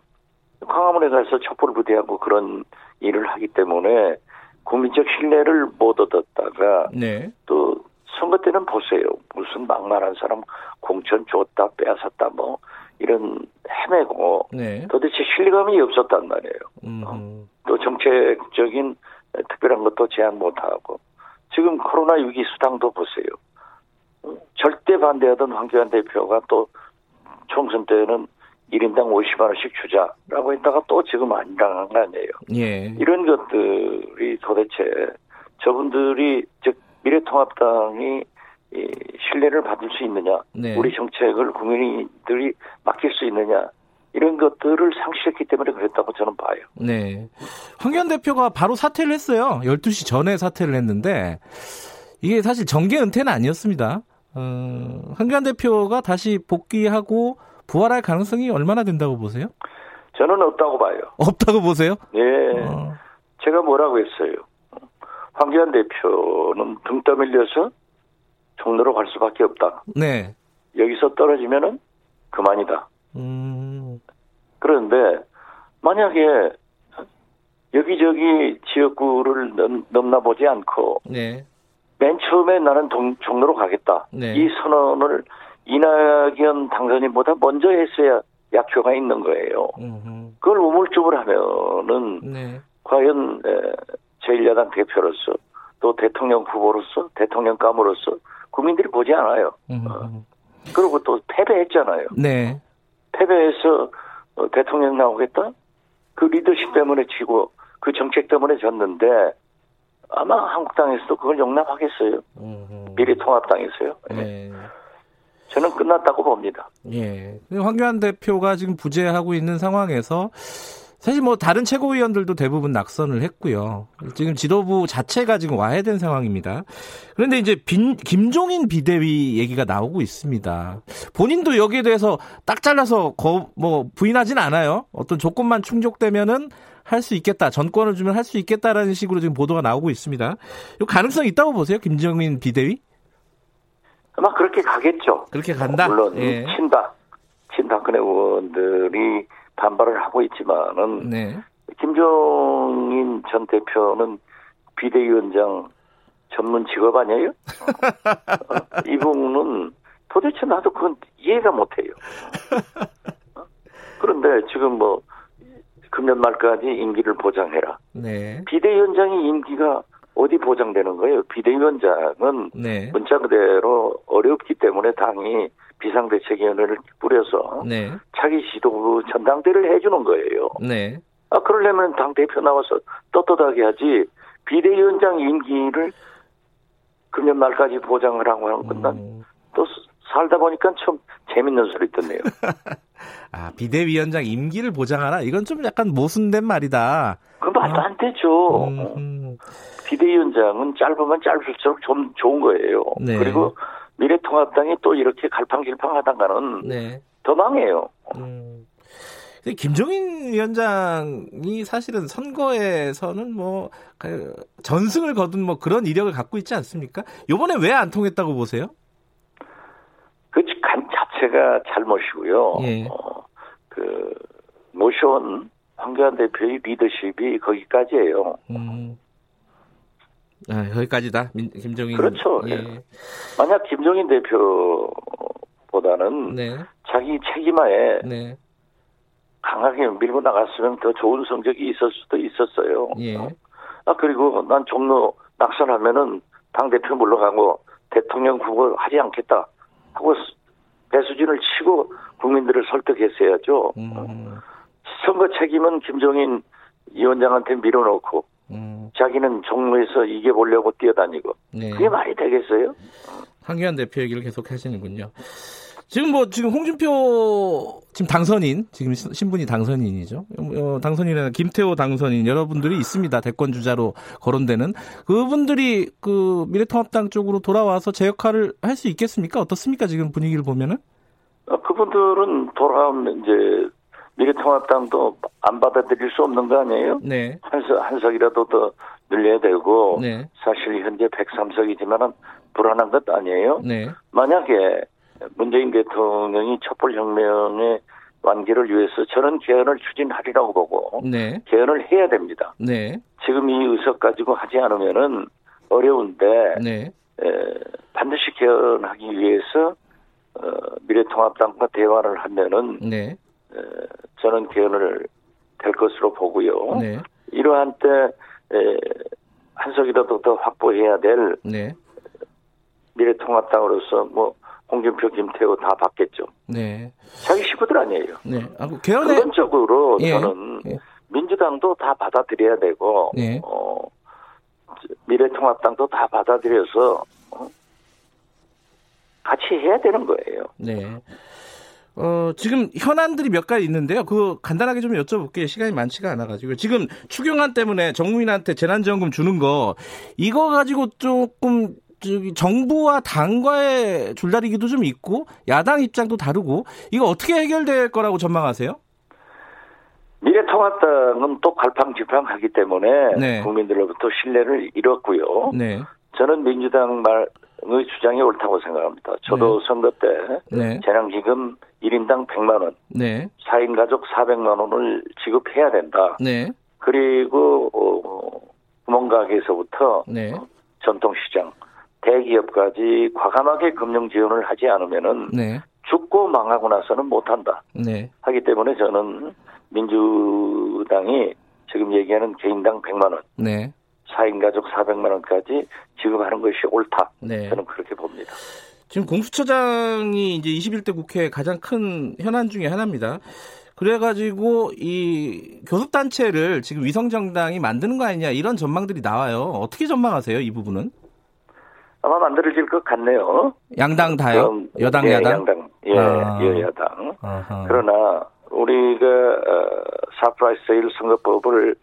광화문에 가서 촛불을 부대하고 그런 일을 하기 때문에 국민적 신뢰를 못 얻었다가 네. 또 선거 때는 보세요. 무슨 막말한 사람 공천 줬다 빼앗았다 뭐 이런 헤매고 네. 도대체 신뢰감이 없었단 말이에요. 어. 또 정책적인 특별한 것도 제안 못하고 지금 코로나 위기 수당도 보세요. 절대 반대하던 황교안 대표가 또 총선 때는 1인당 50만 원씩 주자라고 했다가 또 지금 안 당한 거 아니에요. 예. 이런 것들이 도대체 저분들이 즉 미래통합당이 신뢰를 받을 수 있느냐, 네. 우리 정책을 국민들이 맡길 수 있느냐 이런 것들을 상실했기 때문에 그랬다고 저는 봐요. 네. 황교안 대표가 바로 사퇴를 했어요. 12시 전에 사퇴를 했는데 이게 사실 정계 은퇴는 아니었습니다. 어, 황교안 대표가 다시 복귀하고 부활할 가능성이 얼마나 된다고 보세요? 저는 없다고 봐요. 없다고 보세요? 예. 어. 제가 뭐라고 했어요. 황교안 대표는 등 떠밀려서 종로로 갈 수밖에 없다. 네. 여기서 떨어지면은 그만이다. 음. 그런데 만약에 여기저기 지역구를 넘, 넘나보지 않고 네. 맨 처음에 나는 동, 종로로 가겠다. 네. 이 선언을 이낙연 당선인보다 먼저 했어야 약효가 있는 거예요. 음흠. 그걸 우물쭈물 하면은 네. 과연 에, 제1야당 대표로서 또 대통령 후보로서 대통령감으로서 국민들이 보지 않아요. 어. 그리고 또 패배했잖아요. 네. 패배해서 어, 대통령 나오겠다? 그 리더십 때문에 지고 그 정책 때문에 졌는데 아마 한국당에서도 그걸 용납하겠어요. 미래통합당에서요. 네. 네. 저는 끝났다고 봅니다. 예. 황교안 대표가 지금 부재하고 있는 상황에서 사실 뭐 다른 최고위원들도 대부분 낙선을 했고요. 지금 지도부 자체가 지금 와해된 상황입니다. 그런데 이제 빈, 김종인 비대위 얘기가 나오고 있습니다. 본인도 여기에 대해서 딱 잘라서 거, 뭐 부인하진 않아요. 어떤 조건만 충족되면은 할 수 있겠다. 전권을 주면 할 수 있겠다라는 식으로 지금 보도가 나오고 있습니다. 이 가능성 있다고 보세요, 김종인 비대위? 아마 그렇게 가겠죠. 그렇게 간다. 물론 예. 친다, 친박근혜 의원들이 반발을 하고 있지만은 네. 김종인 전 대표는 비대위원장 전문 직업 아니에요? [LAUGHS] 어, 이분은 도대체 나도 그건 이해가 못해요. 어? 그런데 지금 뭐 금년 말까지 임기를 보장해라. 네. 비대위원장의 임기가 어디 보장되는 거예요? 비대위원장은 네. 문자 그대로 어렵기 때문에 당이 비상대책위원회를 뿌려서 네. 차기 지도부 전당대를 해주는 거예요. 네. 아 그러려면 당 대표 나와서 떳떳하게 하지 비대위원장 임기를 금년 말까지 보장을 하고 하는 건 난또 음. 살다 보니까 참 재밌는 소리 듣네요. [LAUGHS] 아 비대위원장 임기를 보장하라 이건 좀 약간 모순된 말이다. 그 말도 안 되죠. 음. 비대위원장은 짧으면 짧을수록 좀 좋은 거예요. 네. 그리고 미래통합당이 또 이렇게 갈팡질팡하다가는 네. 더 망해요. 음. 김종인 위원장이 사실은 선거에서는 뭐그 전승을 거둔 뭐 그런 이력을 갖고 있지 않습니까? 요번에 왜 안 통했다고 보세요? 그 간 자체가 잘못이고요. 예. 어, 그 모셔온 황교안 대표의 리더십이 거기까지예요. 음. 아, 여기까지다. 김정인. 그렇죠. 예. 예. 만약 김정인 대표보다는 네. 자기 책임하에 네. 강하게 밀고 나갔으면 더 좋은 성적이 있을 수도 있었어요. 예. 아 그리고 난 종로 낙선하면은 당 대표 물러가고 대통령 후보 하지 않겠다 하고 배수진을 치고 국민들을 설득했어야죠. 음. 선거 책임은 김종인 위원장한테 밀어놓고 음. 자기는 종로에서 이겨보려고 뛰어다니고 네. 그게 말이 되겠어요? 황교안 대표 얘기를 계속 하시는군요. 지금 뭐 지금 홍준표 지금 당선인 지금 신분이 당선인이죠. 어, 당선인이나 김태호 당선인 여러분들이 있습니다. 대권 주자로 거론되는 그분들이 그 미래통합당 쪽으로 돌아와서 제 역할을 할 수 있겠습니까? 어떻습니까? 지금 분위기를 보면은? 어, 그분들은 돌아오면 이제 미래통합당도 안 받아들일 수 없는 거 아니에요? 네. 한, 석, 한 석이라도 더 늘려야 되고 네. 사실 현재 103석이지만은 불안한 것 아니에요? 네. 만약에 문재인 대통령이 촛불혁명의 완기를 위해서 저는 개헌을 추진하리라고 보고 네. 개헌을 해야 됩니다. 네. 지금 이 의석 가지고 하지 않으면은 어려운데 네. 에, 반드시 개헌하기 위해서 어, 미래통합당과 대화를 하면은 네. 에, 저는 개헌을 될 것으로 보고요. 네. 이러한 때 에, 한석이라도 더 확보해야 될 네. 미래통합당으로서 뭐 홍준표, 김태호 다 받겠죠. 네. 자기 식구들 아니에요. 네. 아, 그 개헌의... 근본적으로 예. 저는 예. 민주당도 다 받아들여야 되고 예. 어, 미래통합당도 다 받아들여서 어, 같이 해야 되는 거예요. 네. 어, 지금 현안들이 몇 가지 있는데요. 그 간단하게 좀 여쭤볼게요. 시간이 많지가 않아가지고. 지금 추경안 때문에 정부인한테 재난지원금 주는 거, 이거 가지고 조금 저기 정부와 당과의 줄다리기도 좀 있고 야당 입장도 다르고 이거 어떻게 해결될 거라고 전망하세요? 미래통합당은 또 갈팡질팡하기 때문에 네. 국민들로부터 신뢰를 잃었고요. 네. 저는 민주당 말 의 주장이 옳다고 생각합니다. 저도 네. 선거 때 네. 재난기금 1인당 100만 원, 네. 4인 가족 400만 원을 지급해야 된다. 네. 그리고 어, 구멍가게에서부터 네. 전통시장, 대기업까지 과감하게 금융 지원을 하지 않으면은 네. 죽고 망하고 나서는 못한다. 네. 하기 때문에 저는 민주당이 지금 얘기하는 개인당 100만 원, 네. 4인 가족 400만 원까지 지급하는 것이 옳다. 네. 저는 그렇게 봅니다. 지금 공수처장이 이제 21대 국회 가장 큰 현안 중의 하나입니다. 그래가지고 이 교섭단체를 지금 위성정당이 만드는 거 아니냐 이런 전망들이 나와요. 어떻게 전망하세요, 이 부분은? 아마 만들어질 것 같네요. 양당 다요? 여당, 예, 야당? 양당, 예, 아. 여야당. 아하. 그러나 우리가 어, 사프라이스 세일 선거법을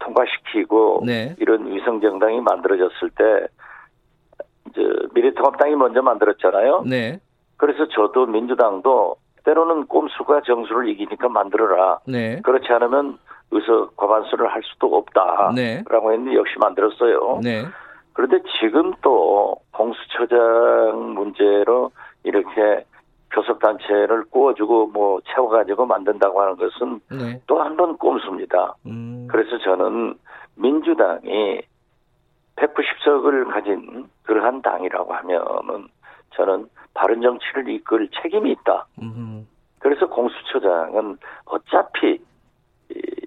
통과시키고 네. 이런 위성 정당이 만들어졌을 때 이제 미래통합당이 먼저 만들었잖아요. 네. 그래서 저도 민주당도 때로는 꼼수가 정수를 이기니까 만들어라. 네. 그렇지 않으면 의석 과반수를 할 수도 없다라고 네. 했는데 역시 만들었어요. 네. 그런데 지금 또 공수처장 문제로 이렇게 교섭단체를 꾸어주고 뭐 채워가지고 만든다고 하는 것은 네. 또한 번 꼼수입니다. 음. 그래서 저는 민주당이 190석을 가진 그러한 당이라고 하면은 저는 바른 정치를 이끌 책임이 있다. 음. 그래서 공수처장은 어차피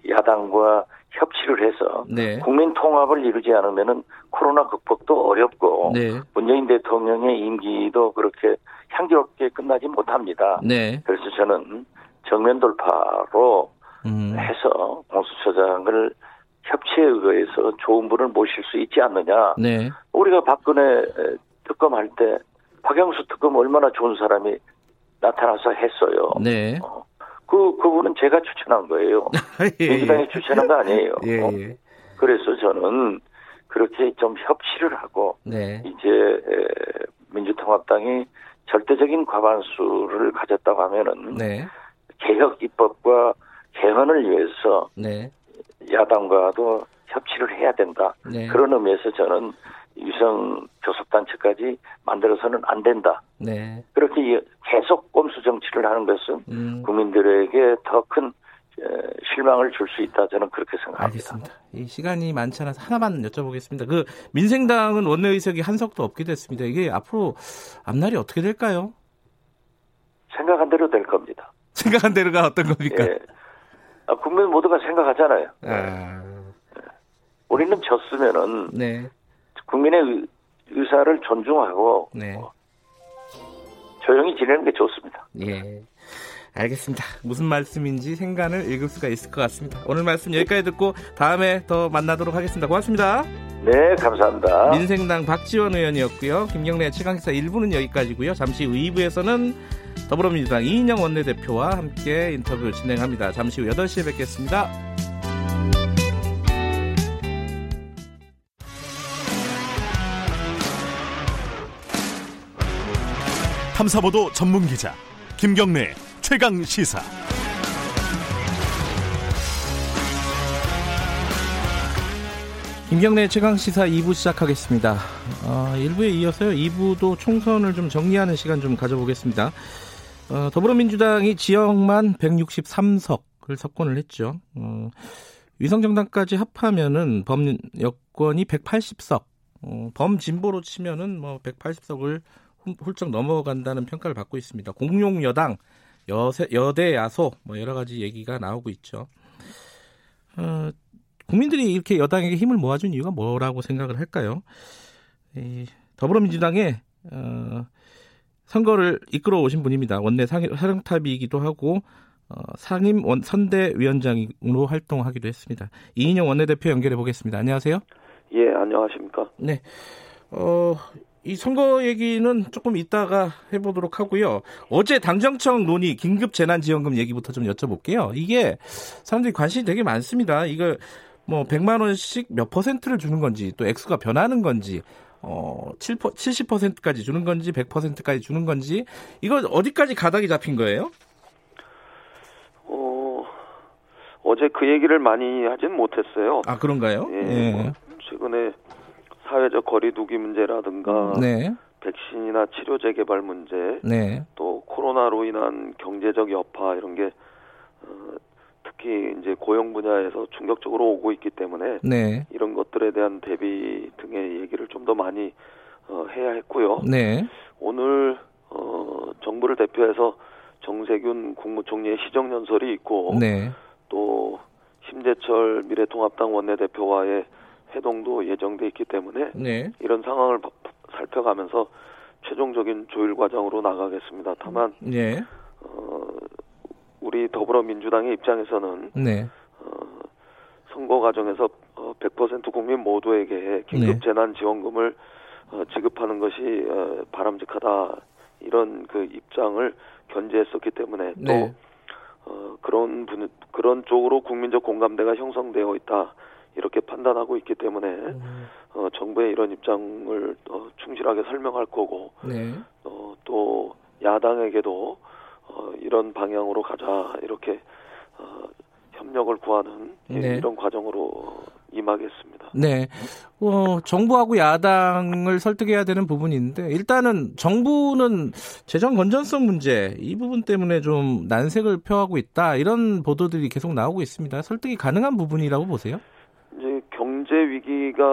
야당과 협치를 해서 네. 국민 통합을 이루지 않으면은 코로나 극복도 어렵고 네. 문재인 대통령의 임기도 그렇게 향기롭게 끝나지 못합니다. 네. 그래서 저는 정면 돌파로 음. 해서 공수처장을 협치에 의해서 좋은 분을 모실 수 있지 않느냐. 네. 우리가 박근혜 특검할 때 박영수 특검 얼마나 좋은 사람이 나타나서 했어요. 네. 어, 그 그분은 제가 추천한 거예요. [LAUGHS] 예, 민주당이 추천한 거 아니에요. 예, 예. 그래서 저는 그렇게 좀 협치를 하고 네. 이제 민주통합당이 절대적인 과반수를 가졌다고 하면은 네. 개혁 입법과 개헌을 위해서 네. 야당과도 협치를 해야 된다. 네. 그런 의미에서 저는 유성 교섭단체까지 만들어서는 안 된다. 네. 그렇게 계속 꼼수 정치를 하는 것은 음. 국민들에게 더 큰 실망을 줄 수 있다. 저는 그렇게 생각합니다. 알겠습니다. 이 시간이 많지 않아서 하나만 여쭤보겠습니다. 그 민생당은 원내의석이 한 석도 없게 됐습니다. 이게 앞으로 앞날이 어떻게 될까요? 생각한 대로 될 겁니다. [LAUGHS] 생각한 대로가 어떤 겁니까? 예. 아, 국민 모두가 생각하잖아요. 아... 우리는 졌으면은 네. 국민의 의사를 존중하고 네. 어, 조용히 지내는 게 좋습니다. 예. 알겠습니다. 무슨 말씀인지 생간을 읽을 수가 있을 것 같습니다. 오늘 말씀 여기까지 듣고 다음에 더 만나도록 하겠습니다. 고맙습니다. 네, 감사합니다. 민생당 박지원 의원이었고요. 김경래 최강기사 1부는 여기까지고요. 잠시 후 2부에서는 더불어민주당 이인영 원내대표와 함께 인터뷰 진행합니다. 잠시 후 8시에 뵙겠습니다. 탐사보도 전문 기자 김경래 최강 시사. 김경래 최강 시사 2부 시작하겠습니다. 어, 1부에 이어서요. 2부도 총선을 좀 정리하는 시간 좀 가져보겠습니다. 어, 더불어민주당이 지역만 163석을 석권을 했죠. 어, 위성정당까지 합하면은 범 여권이 180석, 어, 범진보로 치면은 뭐 180석을 훌쩍 넘어간다는 평가를 받고 있습니다. 공용 여당, 여세, 여대 야소 뭐 여러 가지 얘기가 나오고 있죠. 어, 국민들이 이렇게 여당에게 힘을 모아준 이유가 뭐라고 생각을 할까요? 이 더불어민주당의 어, 선거를 이끌어 오신 분입니다. 원내 사령탑이기도 하고 어, 상임 원, 선대위원장으로 활동하기도 했습니다. 이인영 원내대표 연결해 보겠습니다. 안녕하세요. 예, 안녕하십니까. 네. 어, 이 선거 얘기는 조금 이따가 해보도록 하고요. 어제 당정청 논의 긴급 재난지원금 얘기부터 좀 여쭤볼게요. 이게 사람들이 관심이 되게 많습니다. 이거 뭐 100만 원씩 몇 퍼센트를 주는 건지 또 액수가 변하는 건지 어 7, 70%까지 주는 건지 100%까지 주는 건지 이거 어디까지 가닥이 잡힌 거예요? 어 어제 그 얘기를 많이 하진 못했어요. 아 그런가요? 예. 예. 뭐 최근에 사회적 거리두기 문제라든가 네. 백신이나 치료 재개발 문제, 네. 또 코로나로 인한 경제적 여파 이런 게 어, 특히 이제 고용 분야에서 충격적으로 오고 있기 때문에 네. 이런 것들에 대한 대비 등의 얘기를 좀 더 많이 어, 해야 했고요. 네. 오늘 어, 정부를 대표해서 정세균 국무총리의 시정연설이 있고 네. 또 심재철 미래통합당 원내대표와의 해동도 예정돼 있기 때문에 네. 이런 상황을 살펴가면서 최종적인 조율 과정으로 나가겠습니다. 다만 네. 어, 우리 더불어민주당의 입장에서는 네. 어, 선거 과정에서 어, 100% 국민 모두에게 긴급 네. 재난 지원금을 어, 지급하는 것이 어, 바람직하다 이런 그 입장을 견제했었기 때문에 또 네. 어, 그런 분 그런 쪽으로 국민적 공감대가 형성되어 있다 이렇게 판단하고 있기 때문에 음. 어, 정부의 이런 입장을 어, 충실하게 설명할 거고 네. 어, 또 야당에게도 어, 이런 방향으로 가자 이렇게 어, 협력을 구하는 네. 이런 과정으로 임하겠습니다. 네. 어, 정부하고 야당을 설득해야 되는 부분인데 일단은 정부는 재정 건전성 문제 이 부분 때문에 좀 난색을 표하고 있다 이런 보도들이 계속 나오고 있습니다. 설득이 가능한 부분이라고 보세요? 이제 경제 위기가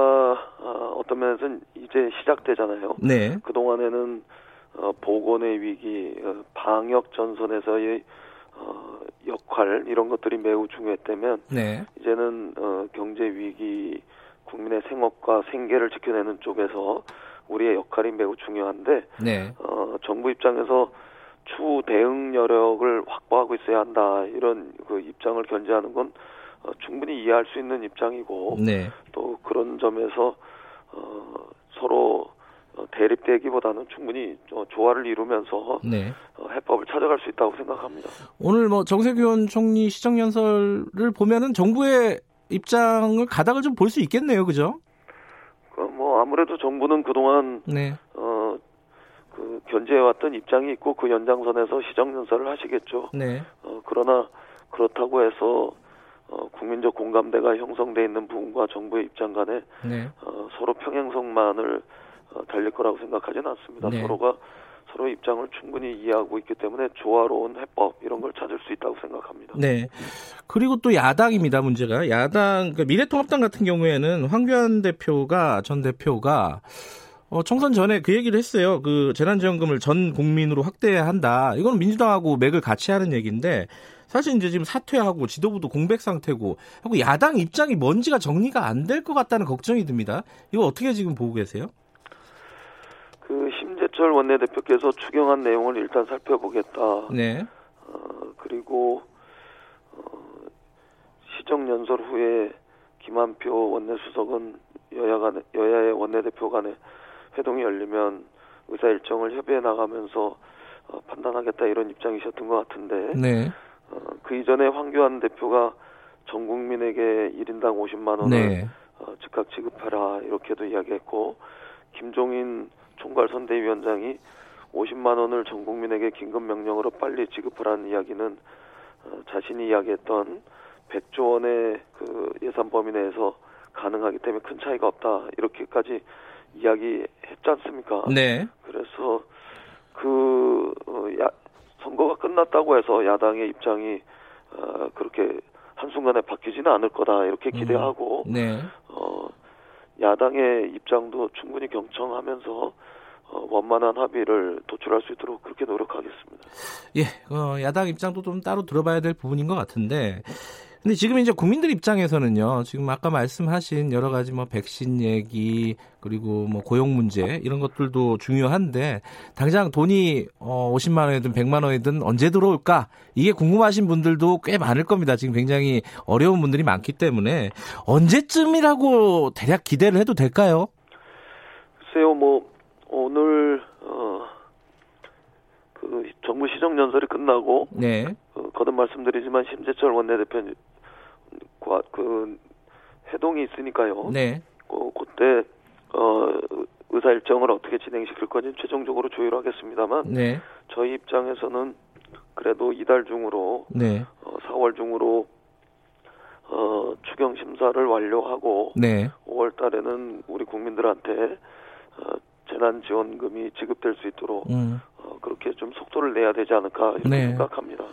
어, 어떤 면에서는 이제 시작되잖아요. 네. 그 동안에는 어, 보건의 위기, 어, 방역 전선에서의 어, 역할 이런 것들이 매우 중요했다면 네. 이제는 어, 경제 위기, 국민의 생업과 생계를 지켜내는 쪽에서 우리의 역할이 매우 중요한데 네. 어, 정부 입장에서 추후 대응 여력을 확보하고 있어야 한다 이런 그 입장을 견제하는 건 어, 충분히 이해할 수 있는 입장이고 네. 또 그런 점에서 어, 서로 어, 대립되기보다는 충분히 조화를 이루면서 네. 어, 해법을 찾아갈 수 있다고 생각합니다. 오늘 뭐 정세균 총리 시정 연설을 보면은 정부의 입장을 가닥을 좀 볼 수 있겠네요, 그죠? 그뭐 아무래도 정부는 그동안 네. 어그 견제해왔던 입장이 있고 그 연장선에서 시정 연설을 하시겠죠. 네. 어 그러나 그렇다고 해서 어, 국민적 공감대가 형성돼 있는 부분과 정부의 입장 간에 네. 어, 서로 평행성만을 어, 달릴 거라고 생각하지는 않습니다. 네. 서로가 서로의 입장을 충분히 이해하고 있기 때문에 조화로운 해법 이런 걸 찾을 수 있다고 생각합니다. 네. 그리고 또 야당입니다. 문제가 야당 그러니까 미래통합당 같은 경우에는 황교안 대표가 전 대표가 어, 총선 전에 그 얘기를 했어요. 그 재난지원금을 전 국민으로 확대해야 한다. 이건 민주당하고 맥을 같이 하는 얘기인데 사실 이제 지금 사퇴하고 지도부도 공백 상태고 하고 야당 입장이 뭔지가 정리가 안 될 것 같다는 걱정이 듭니다. 이거 어떻게 지금 보고 계세요? 그 심재철 원내대표께서 추경한 내용을 일단 살펴보겠다. 네. 어, 그리고 어, 시정 연설 후에 김한표 원내수석은 여야 간 여야의 원내대표 간에 회동이 열리면 의사 일정을 협의해 나가면서 어, 판단하겠다 이런 입장이셨던 것 같은데 네. 어, 그 이전에 황교안 대표가 전 국민에게 1인당 50만 원을 네. 어, 즉각 지급해라 이렇게도 이야기했고 김종인 총괄 선대위원장이 50만 원을 전 국민에게 긴급 명령으로 빨리 지급하라는 이야기는 어, 자신이 이야기했던 100조 원의 그 예산 범위 내에서 가능하기 때문에 큰 차이가 없다 이렇게까지 이야기했지 않습니까? 네. 그래서 그 어, 야, 선거가 끝났다고 해서 야당의 입장이 어, 그렇게 한순간에 바뀌지는 않을 거다 이렇게 음. 기대하고 음, 네. 어, 야당의 입장도 충분히 경청하면서 어, 원만한 합의를 도출할 수 있도록 그렇게 노력하겠습니다. 예, 어, 야당 입장도 좀 따로 들어봐야 될 부분인 것 같은데 근데 지금 이제 국민들 입장에서는요, 지금 아까 말씀하신 여러 가지 뭐 백신 얘기, 그리고 뭐 고용 문제, 이런 것들도 중요한데, 당장 돈이 어, 50만 원이든 100만 원이든 언제 들어올까? 이게 궁금하신 분들도 꽤 많을 겁니다. 지금 굉장히 어려운 분들이 많기 때문에, 언제쯤이라고 대략 기대를 해도 될까요? 글쎄요, 뭐, 오늘, 어, 그 정부 시정 연설이 끝나고 네. 어, 거듭 말씀드리지만 심재철 원내대표과 그 회동이 있으니까요. 네. 어, 그때 어, 의사 일정을 어떻게 진행시킬 건지 최종적으로 조율하겠습니다만 네. 저희 입장에서는 그래도 이달 중으로 네. 어, 4월 중으로 어, 추경 심사를 완료하고 네. 5월 달에는 우리 국민들한테 어, 재난지원금이 지급될 수 있도록 음. 어, 그렇게 좀 속도를 내야 되지 않을까 이렇게 네. 생각합니다.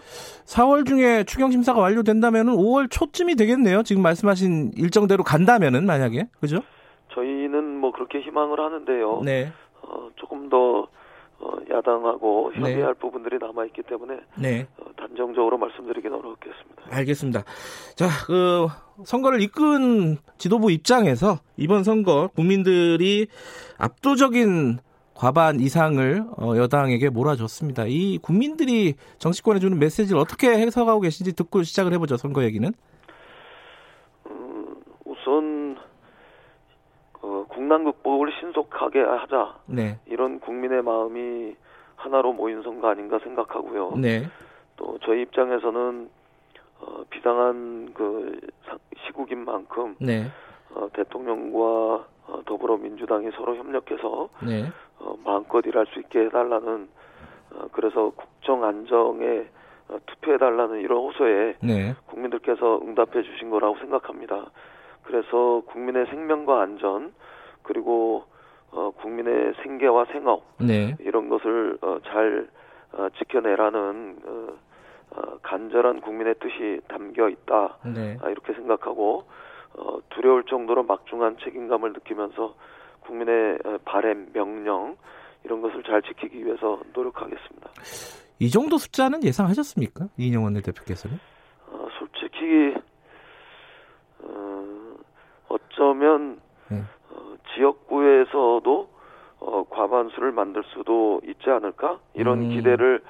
4월 중에 추경 심사가 완료된다면 5월 초쯤이 되겠네요. 지금 말씀하신 일정대로 간다면은 만약에 그죠? 저희는 뭐 그렇게 희망을 하는데요. 네. 어, 조금 더 어, 야당하고 협의할 네. 부분들이 남아 있기 때문에 네. 어, 단정적으로 말씀드리기는 어렵겠습니다. 알겠습니다. 자, 그 선거를 이끈 지도부 입장에서 이번 선거 국민들이 압도적인 과반 이상을 어, 여당에게 몰아줬습니다. 이 국민들이 정치권에 주는 메시지를 어떻게 해석하고 계신지 듣고 시작을 해보죠. 선거 얘기는. 음, 우선 어, 국난 극복을 신속하게 하자. 네. 이런 국민의 마음이 하나로 모인 선거 아닌가 생각하고요. 네. 또 저희 입장에서는 어, 비상한 그 시국인 만큼 네. 어, 대통령과 어, 더불어민주당이 서로 협력해서 네. 어, 마음껏 일할 수 있게 해달라는 어, 그래서 국정 안정에 어, 투표해달라는 이런 호소에 네. 국민들께서 응답해 주신 거라고 생각합니다. 그래서 국민의 생명과 안전 그리고 어, 국민의 생계와 생업 네. 이런 것을 어, 잘 어, 지켜내라는 어, 어, 간절한 국민의 뜻이 담겨 있다 네. 아, 이렇게 생각하고 어, 두려울 정도로 막중한 책임감을 느끼면서 국민의 어, 바램, 명령 이런 것을 잘 지키기 위해서 노력하겠습니다. 이 정도 숫자는 예상하셨습니까? 이인영 원내대표께서는? 어, 솔직히 어, 어쩌면 네. 어, 지역구에서도 어, 과반수를 만들 수도 있지 않을까 이런 음. 기대를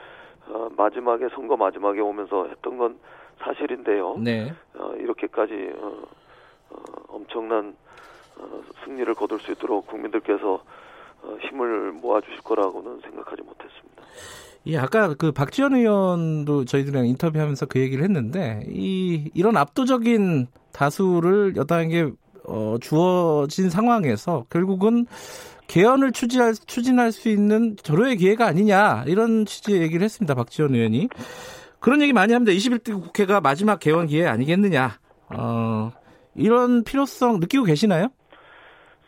어, 마지막에 선거 마지막에 오면서 했던 건 사실인데요. 네. 어, 이렇게까지 어, 어, 엄청난 어, 승리를 거둘 수 있도록 국민들께서 어, 힘을 모아주실 거라고는 생각하지 못했습니다. 예, 아까 그 박지원 의원도 저희들이랑 인터뷰하면서 그 얘기를 했는데 이 이런 압도적인 다수를 여당에게 어, 주어진 상황에서 결국은 개헌을 추진할, 추진할 수 있는 절호의 기회가 아니냐 이런 취지의 얘기를 했습니다. 박지원 의원이 그런 얘기 많이 합니다. 21대 국회가 마지막 개헌 기회 아니겠느냐. 어, 이런 필요성 느끼고 계시나요?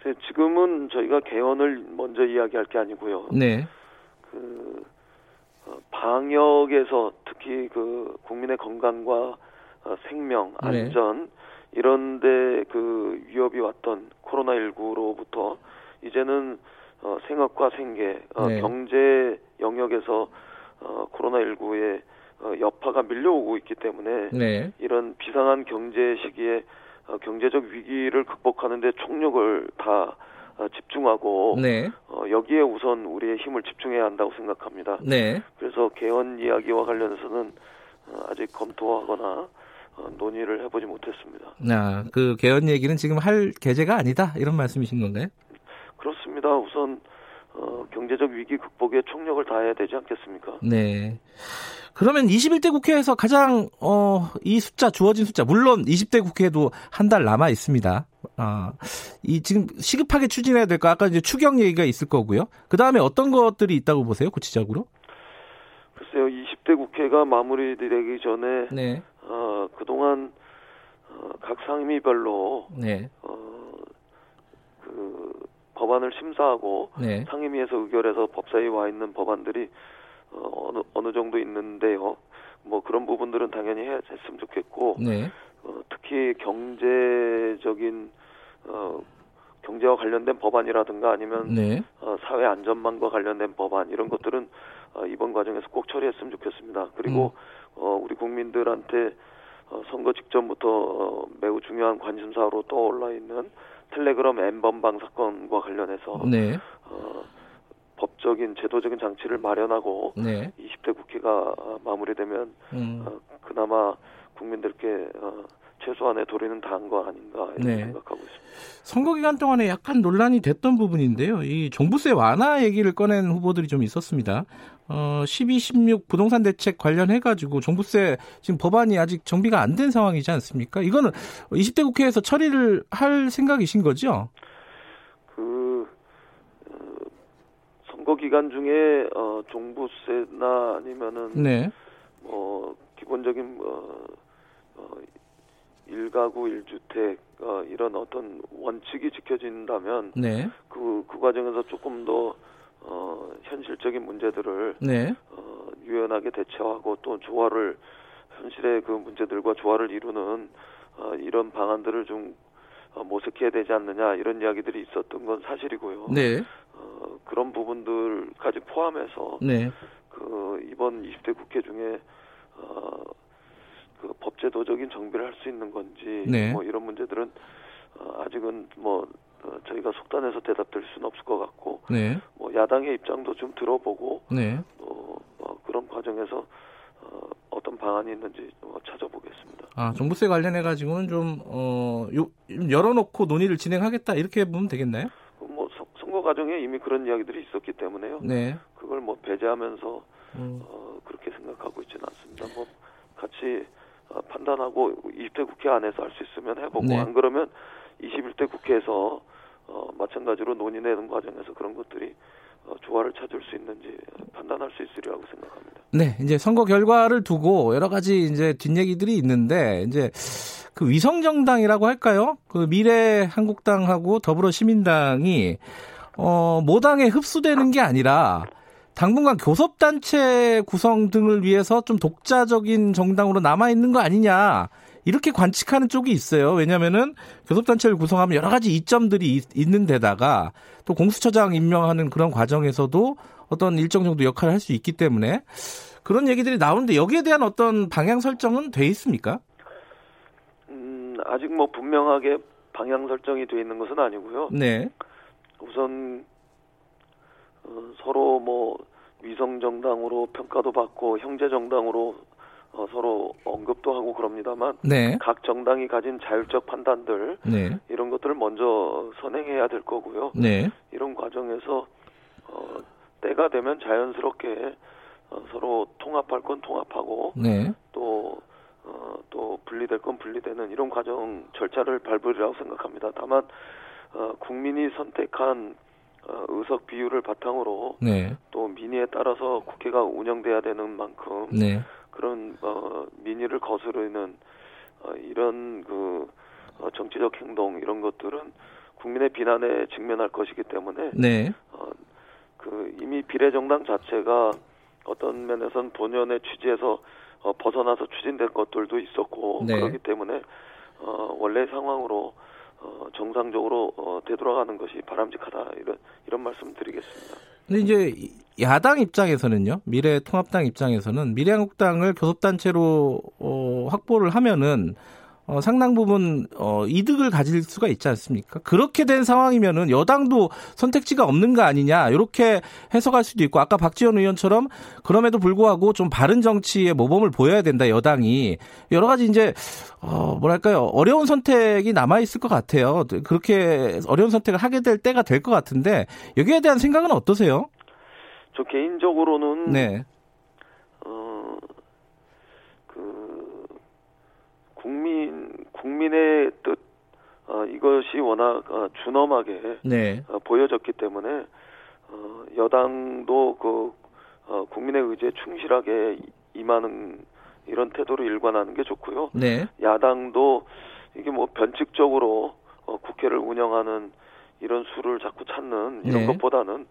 네, 지금은 저희가 개헌을 먼저 이야기할 게 아니고요. 네. 그 어, 방역에서 특히 그 국민의 건강과 어, 생명, 네. 안전 네. 이런데 그 위협이 왔던 코로나 19로부터 이제는 어, 생업과 생계, 어, 네. 경제 영역에서 어, 코로나 19의 어, 여파가 밀려오고 있기 때문에 네. 이런 비상한 경제 시기에 어, 경제적 위기를 극복하는 데 총력을 다 어, 집중하고 네. 어, 여기에 우선 우리의 힘을 집중해야 한다고 생각합니다. 네. 그래서 개헌 이야기와 관련해서는 어, 아직 검토하거나 어, 논의를 해보지 못했습니다. 아, 그 개헌 얘기는 지금 할 계제가 아니다 이런 말씀이신 건가요? 그렇습니다. 우선 어, 경제적 위기 극복에 총력을 다해야 되지 않겠습니까? 네. 그러면 21대 국회에서 가장 어, 이 숫자 주어진 숫자 물론 20대 국회도 한 달 남아 있습니다. 아, 이 지금 시급하게 추진해야 될까? 아까 이제 추경 얘기가 있을 거고요. 그 다음에 어떤 것들이 있다고 보세요, 구체적으로? 글쎄요, 20대 국회가 마무리되기 전에 네. 어, 그동안 어, 각 상임위별로 네. 어, 그 법안을 심사하고 네. 상임위에서 의결해서 법사위에 와 있는 법안들이 어, 어느 어느 정도 있는데요. 뭐 그런 부분들은 당연히 해, 했으면 좋겠고 네. 어, 특히 경제적인 어, 경제와 관련된 법안이라든가 아니면 네. 어, 사회 안전망과 관련된 법안 이런 것들은 어, 이번 과정에서 꼭 처리했으면 좋겠습니다. 그리고 음. 어, 우리 국민들한테 어, 선거 직전부터 어, 매우 중요한 관심사로 떠올라 있는 텔레그램 엠번방 사건과 관련해서 네. 어, 법적인 제도적인 장치를 마련하고 네. 20대 국회가 마무리되면 음. 어, 그나마 국민들께 어, 최소한의 도리는 다한 거 아닌가 이렇게 네. 생각하고 있습니다. 선거 기간 동안에 약간 논란이 됐던 부분인데요. 이 종부세 완화 얘기를 꺼낸 후보들이 좀 있었습니다. 어, 12, 16 부동산 대책 관련해 가지고 종부세 지금 법안이 아직 정비가 안 된 상황이지 않습니까? 이거는 20대 국회에서 처리를 할 생각이신 거죠? 그 어, 선거 기간 중에 어, 종부세나 아니면은 네. 뭐 기본적인 어, 어, 일가구 일주택 어, 이런 어떤 원칙이 지켜진다면 네. 그, 그 과정에서 조금 더 어, 현실적인 문제들을 네. 어, 유연하게 대처하고 또 조화를 현실의 그 문제들과 조화를 이루는 어, 이런 방안들을 좀 어, 모색해야 되지 않느냐 이런 이야기들이 있었던 건 사실이고요. 네. 어, 그런 부분들까지 포함해서 네. 그 이번 20대 국회 중에 어, 그 법제도적인 정비를 할 수 있는 건지 네. 뭐 이런 문제들은 어, 아직은 뭐 어, 저희가 속단해서 대답드릴 수는 없을 것 같고 네. 뭐 야당의 입장도 좀 들어보고 네. 어, 어, 그런 과정에서 어, 어떤 방안이 있는지 찾아보겠습니다. 아 종부세 관련해 가지고는 좀 어, 요, 열어놓고 논의를 진행하겠다 이렇게 보면 되겠나요? 뭐 선거 과정에 이미 그런 이야기들이 있었기 때문에요. 네. 그걸 뭐 배제하면서 음. 어, 그렇게 생각하고 있지는 않습니다. 뭐 같이 어, 판단하고 20대 국회 안에서 할 수 있으면 해보고 네. 안 그러면 21대 국회에서 어, 마찬가지로 논의내는 과정에서 그런 것들이 어, 조화를 찾을 수 있는지 판단할 수 있으리라고 생각합니다. 네, 이제 선거 결과를 두고 여러 가지 이제 뒷얘기들이 있는데 이제 그 위성 정당이라고 할까요? 그 미래 한국당하고 더불어 시민당이 어 모당에 흡수되는 게 아니라 당분간 교섭단체 구성 등을 위해서 좀 독자적인 정당으로 남아 있는 거 아니냐. 이렇게 관측하는 쪽이 있어요. 왜냐면은 교섭단체를 구성하면 여러 가지 이점들이 있, 는 데다가 또 공수처장 임명하는 그런 과정에서도 어떤 일정 정도 역할을 할 수 있기 때문에 그런 얘기들이 나오는데 여기에 대한 어떤 방향 설정은 돼 있습니까? 음, 아직 뭐 분명하게 방향 설정이 돼 있는 것은 아니고요. 네. 우선 어, 서로 뭐 위성 정당으로 평가도 받고 형제 정당으로 어, 서로 언급도 하고 그럽니다만 네. 각 정당이 가진 자율적 판단들 네. 이런 것들을 먼저 선행해야 될 거고요. 네. 이런 과정에서 어, 때가 되면 자연스럽게 어, 서로 통합할 건 통합하고 네. 또 어, 또 분리될 건 분리되는 이런 과정 절차를 밟으리라고 생각합니다. 다만 어, 국민이 선택한 어, 의석 비율을 바탕으로 네. 또 민의에 따라서 국회가 운영돼야 되는 만큼 네. 그런 어, 민의를 거스르는 어, 이런 그 어, 정치적 행동 이런 것들은 국민의 비난에 직면할 것이기 때문에 네. 어, 그 이미 비례정당 자체가 어떤 면에선 본연의 취지에서 어, 벗어나서 추진된 것들도 있었고 네. 그렇기 때문에 어, 원래 상황으로 어, 정상적으로 어, 되돌아가는 것이 바람직하다 이런 이런 말씀 드리겠습니다. 근데 이제 야당 입장에서는요, 미래통합당 입장에서는 미래한국당을 교섭단체로 어, 확보를 하면은 어, 상당 부분 어, 이득을 가질 수가 있지 않습니까? 그렇게 된 상황이면은 여당도 선택지가 없는 거 아니냐 이렇게 해석할 수도 있고 아까 박지원 의원처럼 그럼에도 불구하고 좀 바른 정치의 모범을 보여야 된다 여당이 여러 가지 이제 어, 뭐랄까요 어려운 선택이 남아 있을 것 같아요. 그렇게 어려운 선택을 하게 될 때가 될 것 같은데 여기에 대한 생각은 어떠세요? 저 개인적으로는 네. 국민 국민의 뜻 어, 이것이 워낙 어, 준엄하게 네. 어, 보여졌기 때문에 어, 여당도 그 어, 국민의 의지에 충실하게 임하는 이런 태도로 일관하는 게 좋고요. 네. 야당도 이게 뭐 변칙적으로 어, 국회를 운영하는 이런 수를 자꾸 찾는 이런 네. 것보다는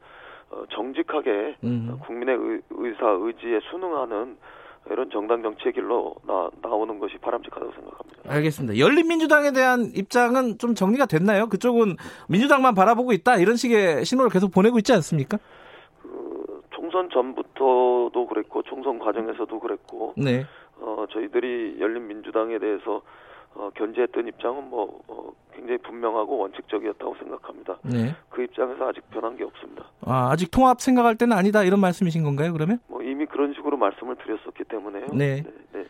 어, 정직하게 음. 국민의 의, 의사 의지에 순응하는 이런 정당 정치의 길로 나, 나오는 것이 바람직하다고 생각합니다. 알겠습니다. 열린민주당에 대한 입장은 좀 정리가 됐나요? 그쪽은 민주당만 바라보고 있다 이런 식의 신호를 계속 보내고 있지 않습니까? 그 총선 전부터도 그랬고 총선 과정에서도 그랬고 네. 어, 저희들이 열린민주당에 대해서 어, 견제했던 입장은 뭐 어, 굉장히 분명하고 원칙적이었다고 생각합니다. 네. 그 입장에서 아직 변한 게 없습니다. 아, 아직 통합 생각할 때는 아니다 이런 말씀이신 건가요? 그러면? 뭐 이미 그런 식으로 말씀을 드렸었기 때문에요. 네. 네, 네.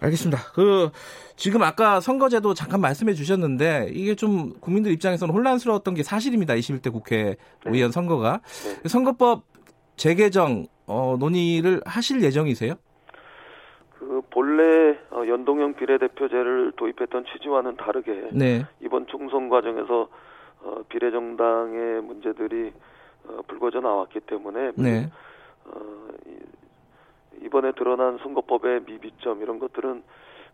알겠습니다. 그 지금 아까 선거제도 잠깐 말씀해 주셨는데 이게 좀 국민들 입장에서는 혼란스러웠던 게 사실입니다. 21대 국회 네. 의원 선거가 네. 선거법 재개정 어, 논의를 하실 예정이세요? 그 본래 어, 연동형 비례대표제를 도입했던 취지와는 다르게 네. 이번 총선 과정에서 어, 비례정당의 문제들이 어, 불거져 나왔기 때문에 네. 어, 이번에 드러난 선거법의 미비점 이런 것들은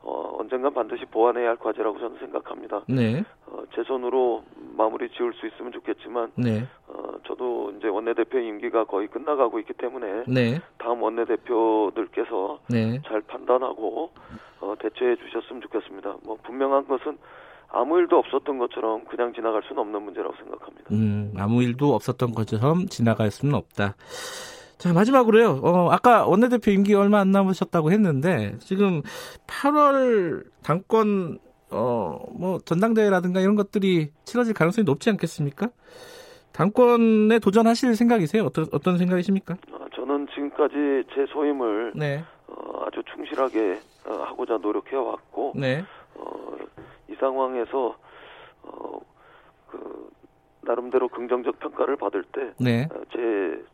어, 언젠간 반드시 보완해야 할 과제라고 저는 생각합니다. 네. 어, 제 손으로 마무리 지을 수 있으면 좋겠지만, 네. 어, 저도 이제 원내대표 임기가 거의 끝나가고 있기 때문에, 네. 다음 원내대표들께서 네. 잘 판단하고, 어, 대처해 주셨으면 좋겠습니다. 뭐, 분명한 것은, 아무 일도 없었던 것처럼 그냥 지나갈 수는 없는 문제라고 생각합니다. 음, 아무 일도 없었던 것처럼 지나갈 수는 없다. 자, 마지막으로요. 어, 아까 원내대표 임기 얼마 안 남으셨다고 했는데, 지금 8월 당권, 어, 뭐, 전당대회라든가 이런 것들이 치러질 가능성이 높지 않겠습니까? 당권에 도전하실 생각이세요? 어떤, 어떤 생각이십니까? 아, 저는 지금까지 제 소임을 네. 어, 아주 충실하게 어, 하고자 노력해 왔고, 네. 어, 이 상황에서, 어, 그, 나름대로 긍정적 평가를 받을 때제 네.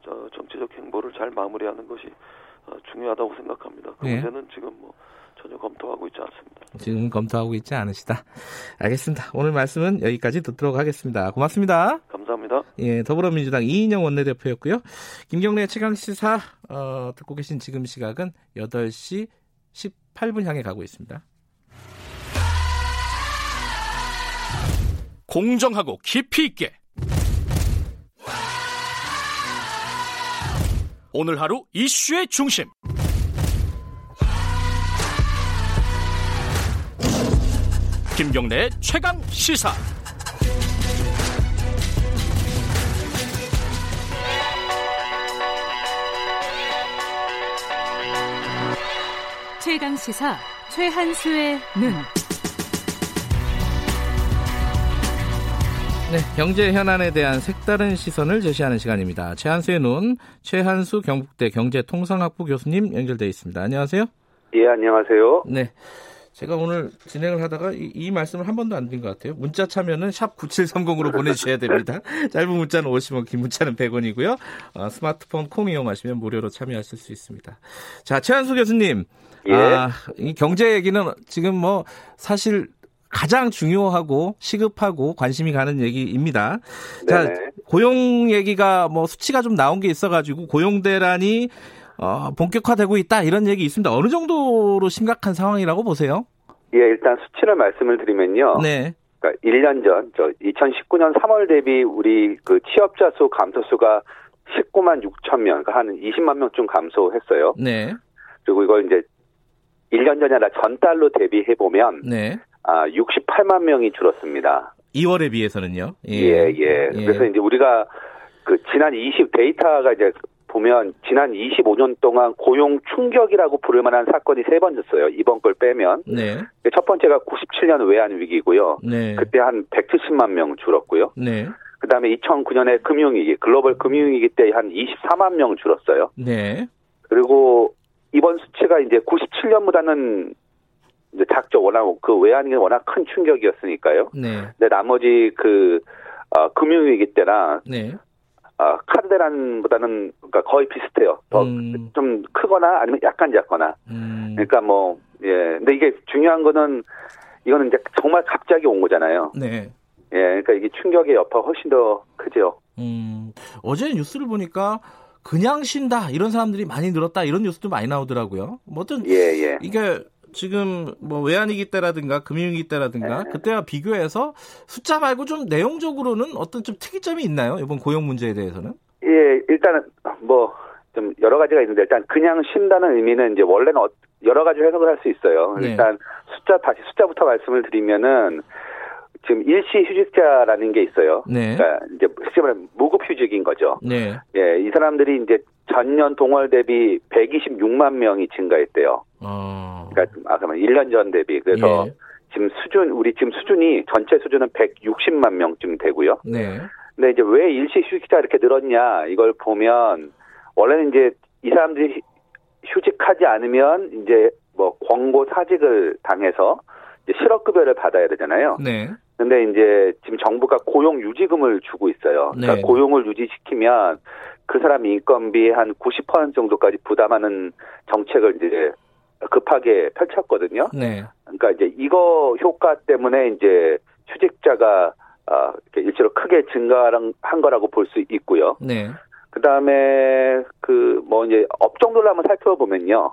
어, 정치적 행보를 잘 마무리하는 것이 어, 중요하다고 생각합니다. 그 네. 문제는 지금 뭐 전혀 검토하고 있지 않습니다. 지금 검토하고 있지 않으시다. 알겠습니다. 오늘 말씀은 여기까지 듣도록 하겠습니다. 고맙습니다. 감사합니다. 예, 더불어민주당 이인영 원내대표였고요. 김경래 최강 시사 어, 듣고 계신 지금 시각은 8시 18분 향해 가고 있습니다. 공정하고 깊이 있게 오늘 하루 이슈의 중심. 김경래 최강 시사. 최강 시사 최한수의 눈. 네, 경제 현안에 대한 색다른 시선을 제시하는 시간입니다. 최한수의 눈, 최한수 경북대 경제통상학부 교수님 연결돼 있습니다. 안녕하세요. 예, 안녕하세요. 네. 제가 오늘 진행을 하다가 이, 이 말씀을 한 번도 안 드린 것 같아요. 문자 참여는 샵 9730으로 보내주셔야 됩니다. [LAUGHS] 짧은 문자는 50원, 긴 문자는 100원이고요. 어, 스마트폰 콩 이용하시면 무료로 참여하실 수 있습니다. 자, 최한수 교수님. 예. 아, 이 경제 얘기는 지금 뭐 사실 가장 중요하고 시급하고 관심이 가는 얘기입니다. 자, 고용 얘기가 뭐 수치가 좀 나온 게 있어가지고 고용 대란이 어, 본격화되고 있다 이런 얘기 있습니다. 어느 정도로 심각한 상황이라고 보세요? 예, 일단 수치를 말씀을 드리면요. 네. 그러니까 1년 전, 저 2019년 3월 대비 우리 그 취업자 수 감소 수가 19만 6천 명, 그러니까 한 20만 명쯤 감소했어요. 네. 그리고 이걸 이제 1년 전이 아니라 전달로 대비해 보면 네. 아, 68만 명이 줄었습니다. 2월에 비해서는요? 예, 예. 예. 예. 그래서 이제 우리가 그 지난 20 데이터가 이제 보면 지난 25년 동안 고용 충격이라고 부를 만한 사건이 세 번졌어요. 이번 걸 빼면. 네. 첫 번째가 97년 외환 위기고요. 네. 그때 한 170만 명 줄었고요. 네. 그다음에 2009년에 금융위기, 글로벌 금융위기 때 한 24만 명 줄었어요. 네. 그리고 이번 수치가 이제 97년보다는 이제 작죠. 워낙 그 외환이 워낙 큰 충격이었으니까요. 네. 근데 나머지 그 어, 금융위기 때나 네. 어, 카드 대란보다는 그러니까 거의 비슷해요. 더좀 음. 크거나 아니면 약간 작거나. 음. 그러니까 뭐 예. 근데 이게 중요한 거는 이거는 이제 정말 갑자기 온 거잖아요. 네. 예. 그러니까 이게 충격의 여파가 훨씬 더 크죠. 음. 어제 뉴스를 보니까 그냥 쉰다 이런 사람들이 많이 늘었다 이런 뉴스도 많이 나오더라고요. 뭐 어떤 예, 예. 이게 지금 뭐 외환위기 때라든가 금융위기 때라든가 네. 그때와 비교해서 숫자 말고 좀 내용적으로는 어떤 좀 특이점이 있나요? 이번 고용 문제에 대해서는? 예, 일단은 뭐 좀 여러 가지가 있는데 일단 그냥 쉰다는 의미는 이제 원래는 어, 여러 가지 해석을 할 수 있어요. 네. 일단 숫자 다시 숫자부터 말씀을 드리면은 지금 일시 휴직자라는 게 있어요. 네. 그러니까 이제 쉽게 말하면 무급 휴직인 거죠. 네. 예, 이 사람들이 이제 전년 동월 대비 126만 명이 증가했대요. 어. 그러니까 아 그러면 1년 전 대비 그래서 예. 지금 수준 우리 지금 수준이 전체 수준은 160만 명쯤 되고요. 네. 근데 이제 왜 일시 휴직자 이렇게 늘었냐 이걸 보면 원래는 이제 이 사람들이 휴직하지 않으면 이제 뭐 권고 사직을 당해서 이제 실업급여를 받아야 되잖아요. 네. 근데 이제 지금 정부가 고용 유지금을 주고 있어요. 그러니까 네. 고용을 유지시키면 그 사람 인건비 한 90% 정도까지 부담하는 정책을 이제 급하게 펼쳤거든요. 네. 그러니까 이제 이거 효과 때문에 이제 휴직자가 어, 일시로 크게 증가한 거라고 볼 수 있고요. 네. 그 다음에 그 뭐 이제 업종들로 한번 살펴보면요.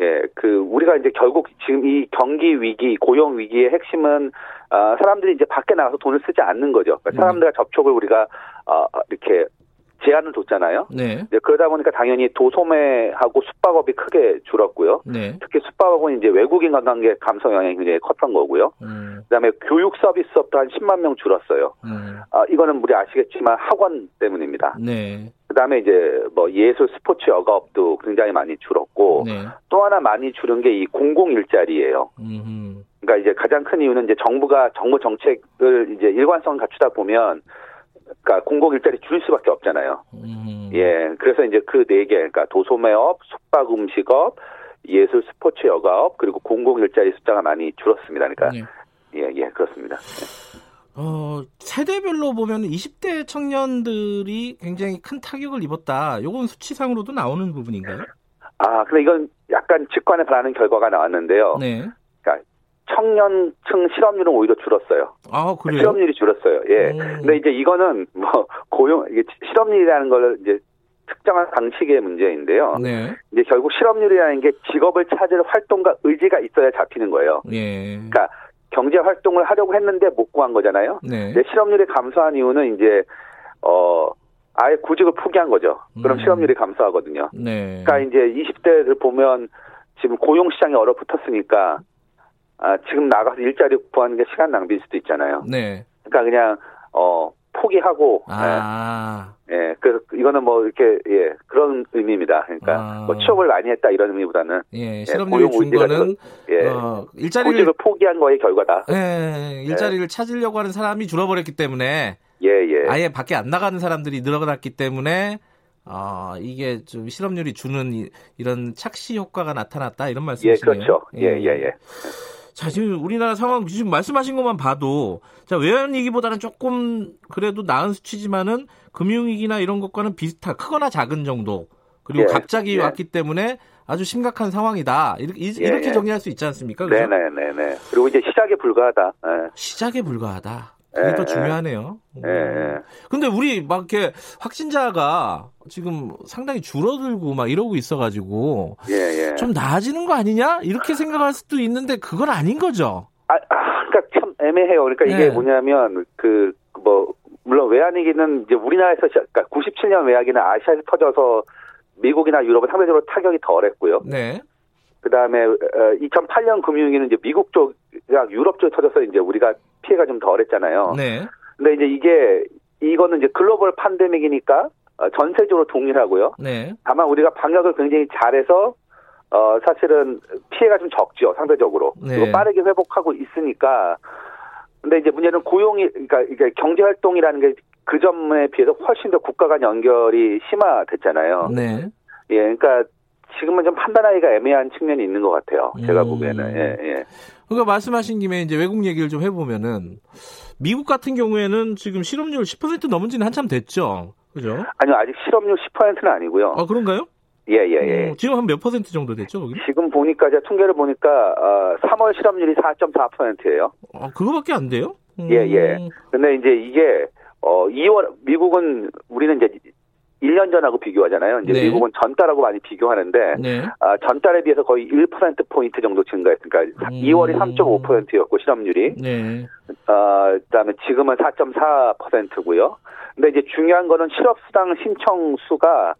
예, 그 우리가 이제 결국 지금 이 경기 위기, 고용 위기의 핵심은 아, 사람들이 이제 밖에 나가서 돈을 쓰지 않는 거죠. 그러니까 사람들과 접촉을 우리가 어, 이렇게 제한을 뒀잖아요. 네. 네. 그러다 보니까 당연히 도소매하고 숙박업이 크게 줄었고요. 네. 특히 숙박업은 이제 외국인 관광객 감소 영향이 굉장히 컸던 거고요. 음. 그다음에 교육 서비스업도 한 10만 명 줄었어요. 음. 아, 이거는 우리 아시겠지만 학원 때문입니다. 네. 그다음에 이제 뭐 예술 스포츠 여가업도 굉장히 많이 줄었고 네. 또 하나 많이 줄은 게 이 공공 일자리예요. 음. 그러니까 이제 가장 큰 이유는 이제 정부가 정부 정책을 이제 일관성 갖추다 보면 그러니까 공공 일자리 줄일 수밖에 없잖아요. 음. 예, 그래서 이제 그 네 개, 그러니까 도소매업, 숙박 음식업, 예술 스포츠 여가업 그리고 공공 일자리 숫자가 많이 줄었습니다. 그러니까 네. 예, 예, 그렇습니다. 어, 세대별로 보면 20대 청년들이 굉장히 큰 타격을 입었다. 요건 수치상으로도 나오는 부분인가요? 아, 근데 이건 약간 직관에 반하는 결과가 나왔는데요. 네. 청년층 실업률은 오히려 줄었어요. 아, 그래요? 실업률이 줄었어요. 예. 음. 근데 이제 이거는 뭐 [LAUGHS] 고용 이게 실업률이라는 걸 이제 특정한 방식의 문제인데요. 네. 이제 결국 실업률이라는 게 직업을 찾을 활동과 의지가 있어야 잡히는 거예요. 예. 그러니까 경제 활동을 하려고 했는데 못 구한 거잖아요. 네. 실업률이 감소한 이유는 이제 어 아예 구직을 포기한 거죠. 그럼 음. 실업률이 감소하거든요. 네. 그러니까 이제 20대를 보면 지금 고용 시장이 얼어붙었으니까 아, 지금 나가서 일자리 구하는 게 시간 낭비일 수도 있잖아요. 네. 그러니까 그냥 어 포기하고 아. 예. 예. 그래서 이거는 뭐 이렇게 예 그런 의미입니다. 그러니까 아. 뭐 취업을 많이 했다 이런 의미보다는 예, 예 실업률이 예, 준 거는 예 어, 일자리를 포기한 거의 결과다. 예, 일자리를 예. 찾으려고 하는 사람이 줄어버렸기 때문에 예, 예. 아예 밖에 안 나가는 사람들이 늘어났기 때문에 아, 이게 좀 실업률이 주는 이, 런 착시 효과가 나타났다 이런 말씀이시네요. 예, 그렇죠. 예, 예, 예. 예. 자, 지금 우리나라 상황 지금 말씀하신 것만 봐도 자, 외환위기보다는 조금 그래도 나은 수치지만은 금융위기나 이런 것과는 비슷한 크거나 작은 정도. 그리고 예, 갑자기 예. 왔기 때문에 아주 심각한 상황이다. 이렇게, 예, 이렇게 예. 정리할 수 있지 않습니까? 네네네네. 네, 네, 네. 그리고 이제 시작에 불과하다. 네. 시작에 불과하다. 그게 더 중요하네요. 예. 근데 우리 막 이렇게 확진자가 지금 상당히 줄어들고 막 이러고 있어가지고 예, 예. 좀 나아지는 거 아니냐 이렇게 생각할 수도 있는데 그건 아닌 거죠. 아, 아 그러니까 참 애매해요. 그러니까 이게 네. 뭐냐면 그 뭐 물론 외환위기는 이제 우리나라에서 그러니까 97년 외환위기는 아시아에서 터져서 미국이나 유럽은 상대적으로 타격이 덜했고요. 네. 그 다음에 2008년 금융위기는 이제 미국 쪽이랑 유럽 쪽에 터져서 이제 우리가 피해가 좀 덜했잖아요. 네. 근데 이제 이게 이거는 이제 글로벌 판데믹이니까 어, 전세적으로 동일하고요. 네. 다만 우리가 방역을 굉장히 잘해서 어 사실은 피해가 좀 적죠 상대적으로 네. 그리고 빠르게 회복하고 있으니까 근데 이제 문제는 고용이 그러니까 이게 경제 활동이라는 게 그 점에 비해서 훨씬 더 국가 간 연결이 심화됐잖아요. 네. 예, 그러니까 지금은 좀 판단하기가 애매한 측면이 있는 것 같아요. 제가 음. 보기에는. 예, 예. 그러니까 말씀하신 김에 이제 외국 얘기를 좀 해보면은 미국 같은 경우에는 지금 실업률 10% 넘은 지는 한참 됐죠. 그죠? 아니요, 아직 실업률 10%는 아니고요. 아, 그런가요? 예, 예, 예. 어, 지금 한 몇 퍼센트 정도 됐죠, 거기? 지금 보니까, 제가 통계를 보니까, 어, 3월 실업률이 4.4%예요. 아, 그거밖에 안 돼요? 음... 예, 예. 근데 이제 이게, 어, 2월, 미국은, 우리는 이제 1년 전하고 비교하잖아요. 이제 네. 미국은 전달하고 많이 비교하는데 네. 아, 전달에 비해서 거의 1% 포인트 정도 증가했으니까 음. 2월이 3.5%였고 실업률이. 네. 아, 그다음에 지금은 4.4%고요. 근데 이제 중요한 거는 실업수당 신청 수가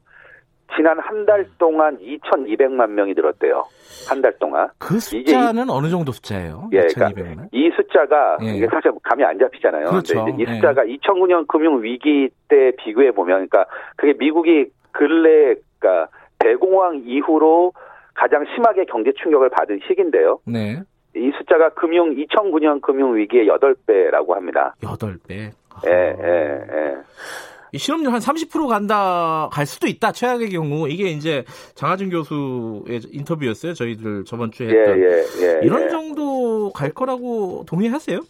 지난 한 달 동안 2,200만 명이 늘었대요. 한 달 동안. 그 숫자는 이, 어느 정도 숫자예요? 예, 그러니까 이 숫자가 예. 이게 사실 감이 안 잡히잖아요. 그렇죠. 이 예. 숫자가 예. 2009년 금융 위기 때 비교해 보면, 그러니까 그게 미국이 근래 그러니까 대공황 이후로 가장 심하게 경제 충격을 받은 시기인데요. 네. 이 숫자가 금융 2009년 금융 위기의 8배라고 합니다. 8배. 예, 예, 예. 이 실업률 한 30% 간다 갈 수도 있다 최악의 경우 이게 이제 장하준 교수의 인터뷰였어요 저희들 저번 주에 했던 예, 예, 예, 이런 예. 정도 갈 거라고 동의하세요?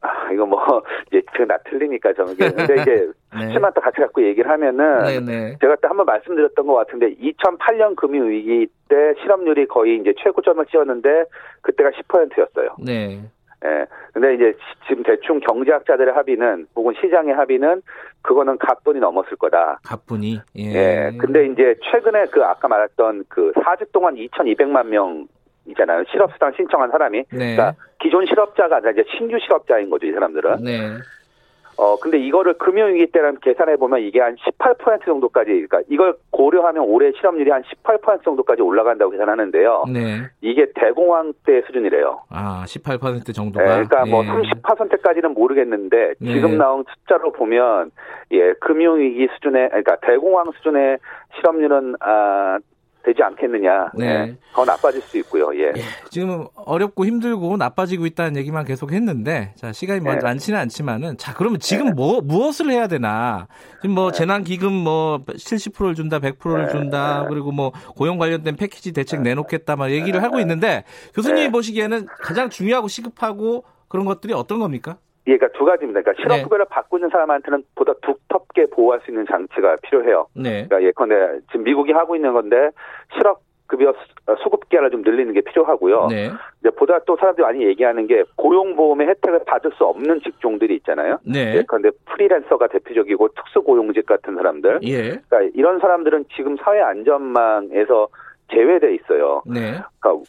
아, 이거 뭐, 이제, 제가 나 틀리니까 저는. 근데 이제, [LAUGHS] 네. 수치만 또 같이 갖고 얘기를 하면은, 네, 네. 제가 또 한번 말씀드렸던 것 같은데, 2008년 금융위기 때 실업률이 거의 이제 최고점을 찍었는데, 그때가 10%였어요. 네. 예. 근데 이제 지금 대충 경제학자들의 합의는 혹은 시장의 합의는 그거는 갑분이 넘었을 거다. 갑분이. 예. 예. 근데 이제 최근에 그 아까 말했던 그 4주 동안 2,200만 명 있잖아요. 실업수당 신청한 사람이. 네. 그러니까 기존 실업자가 아니라 이제 신규 실업자인 거죠, 이 사람들은. 네. 어, 근데 이거를 금융위기 때랑 계산해 보면 이게 한 18% 정도까지, 그러니까 이걸 고려하면 올해 실업률이 한 18% 정도까지 올라간다고 계산하는데요. 네. 이게 대공황 때 수준이래요. 아, 18% 정도가? 네, 그러니까 뭐 예. 뭐 30%까지는 모르겠는데 네. 지금 나온 숫자로 보면 예, 금융위기 수준의, 그러니까 대공황 수준의 실업률은 아, 되지 않겠느냐. 네. 네. 더 나빠질 수 있고요. 예. 예. 지금 어렵고 힘들고 나빠지고 있다는 얘기만 계속 했는데 자 시간이 뭐 네. 많지는 않지만은 자 그러면 지금 네. 뭐 무엇을 해야 되나? 지금 뭐 네. 재난 기금 뭐 70%를 준다, 100%를 준다, 그리고 뭐 고용 관련된 패키지 대책 내놓겠다 막 얘기를 하고 있는데 교수님이 보시기에는 가장 중요하고 시급하고 그런 것들이 어떤 겁니까? 예, 그러니까 두 가지입니다. 그러니까 실업급여를 네. 바꾸는 사람한테는 보다 두텁게 보호할 수 있는 장치가 필요해요. 네. 그러니까 예컨대 지금 미국이 하고 있는 건데 실업 급여 수급 기한을 좀 늘리는 게 필요하고요. 네. 이제 보다 또 사람들이 많이 얘기하는 게 고용보험의 혜택을 받을 수 없는 직종들이 있잖아요. 네. 예컨대 프리랜서가 대표적이고 특수고용직 같은 사람들. 예. 그러니까 이런 사람들은 지금 사회 안전망에서 제외돼 있어요. 네. 그러니까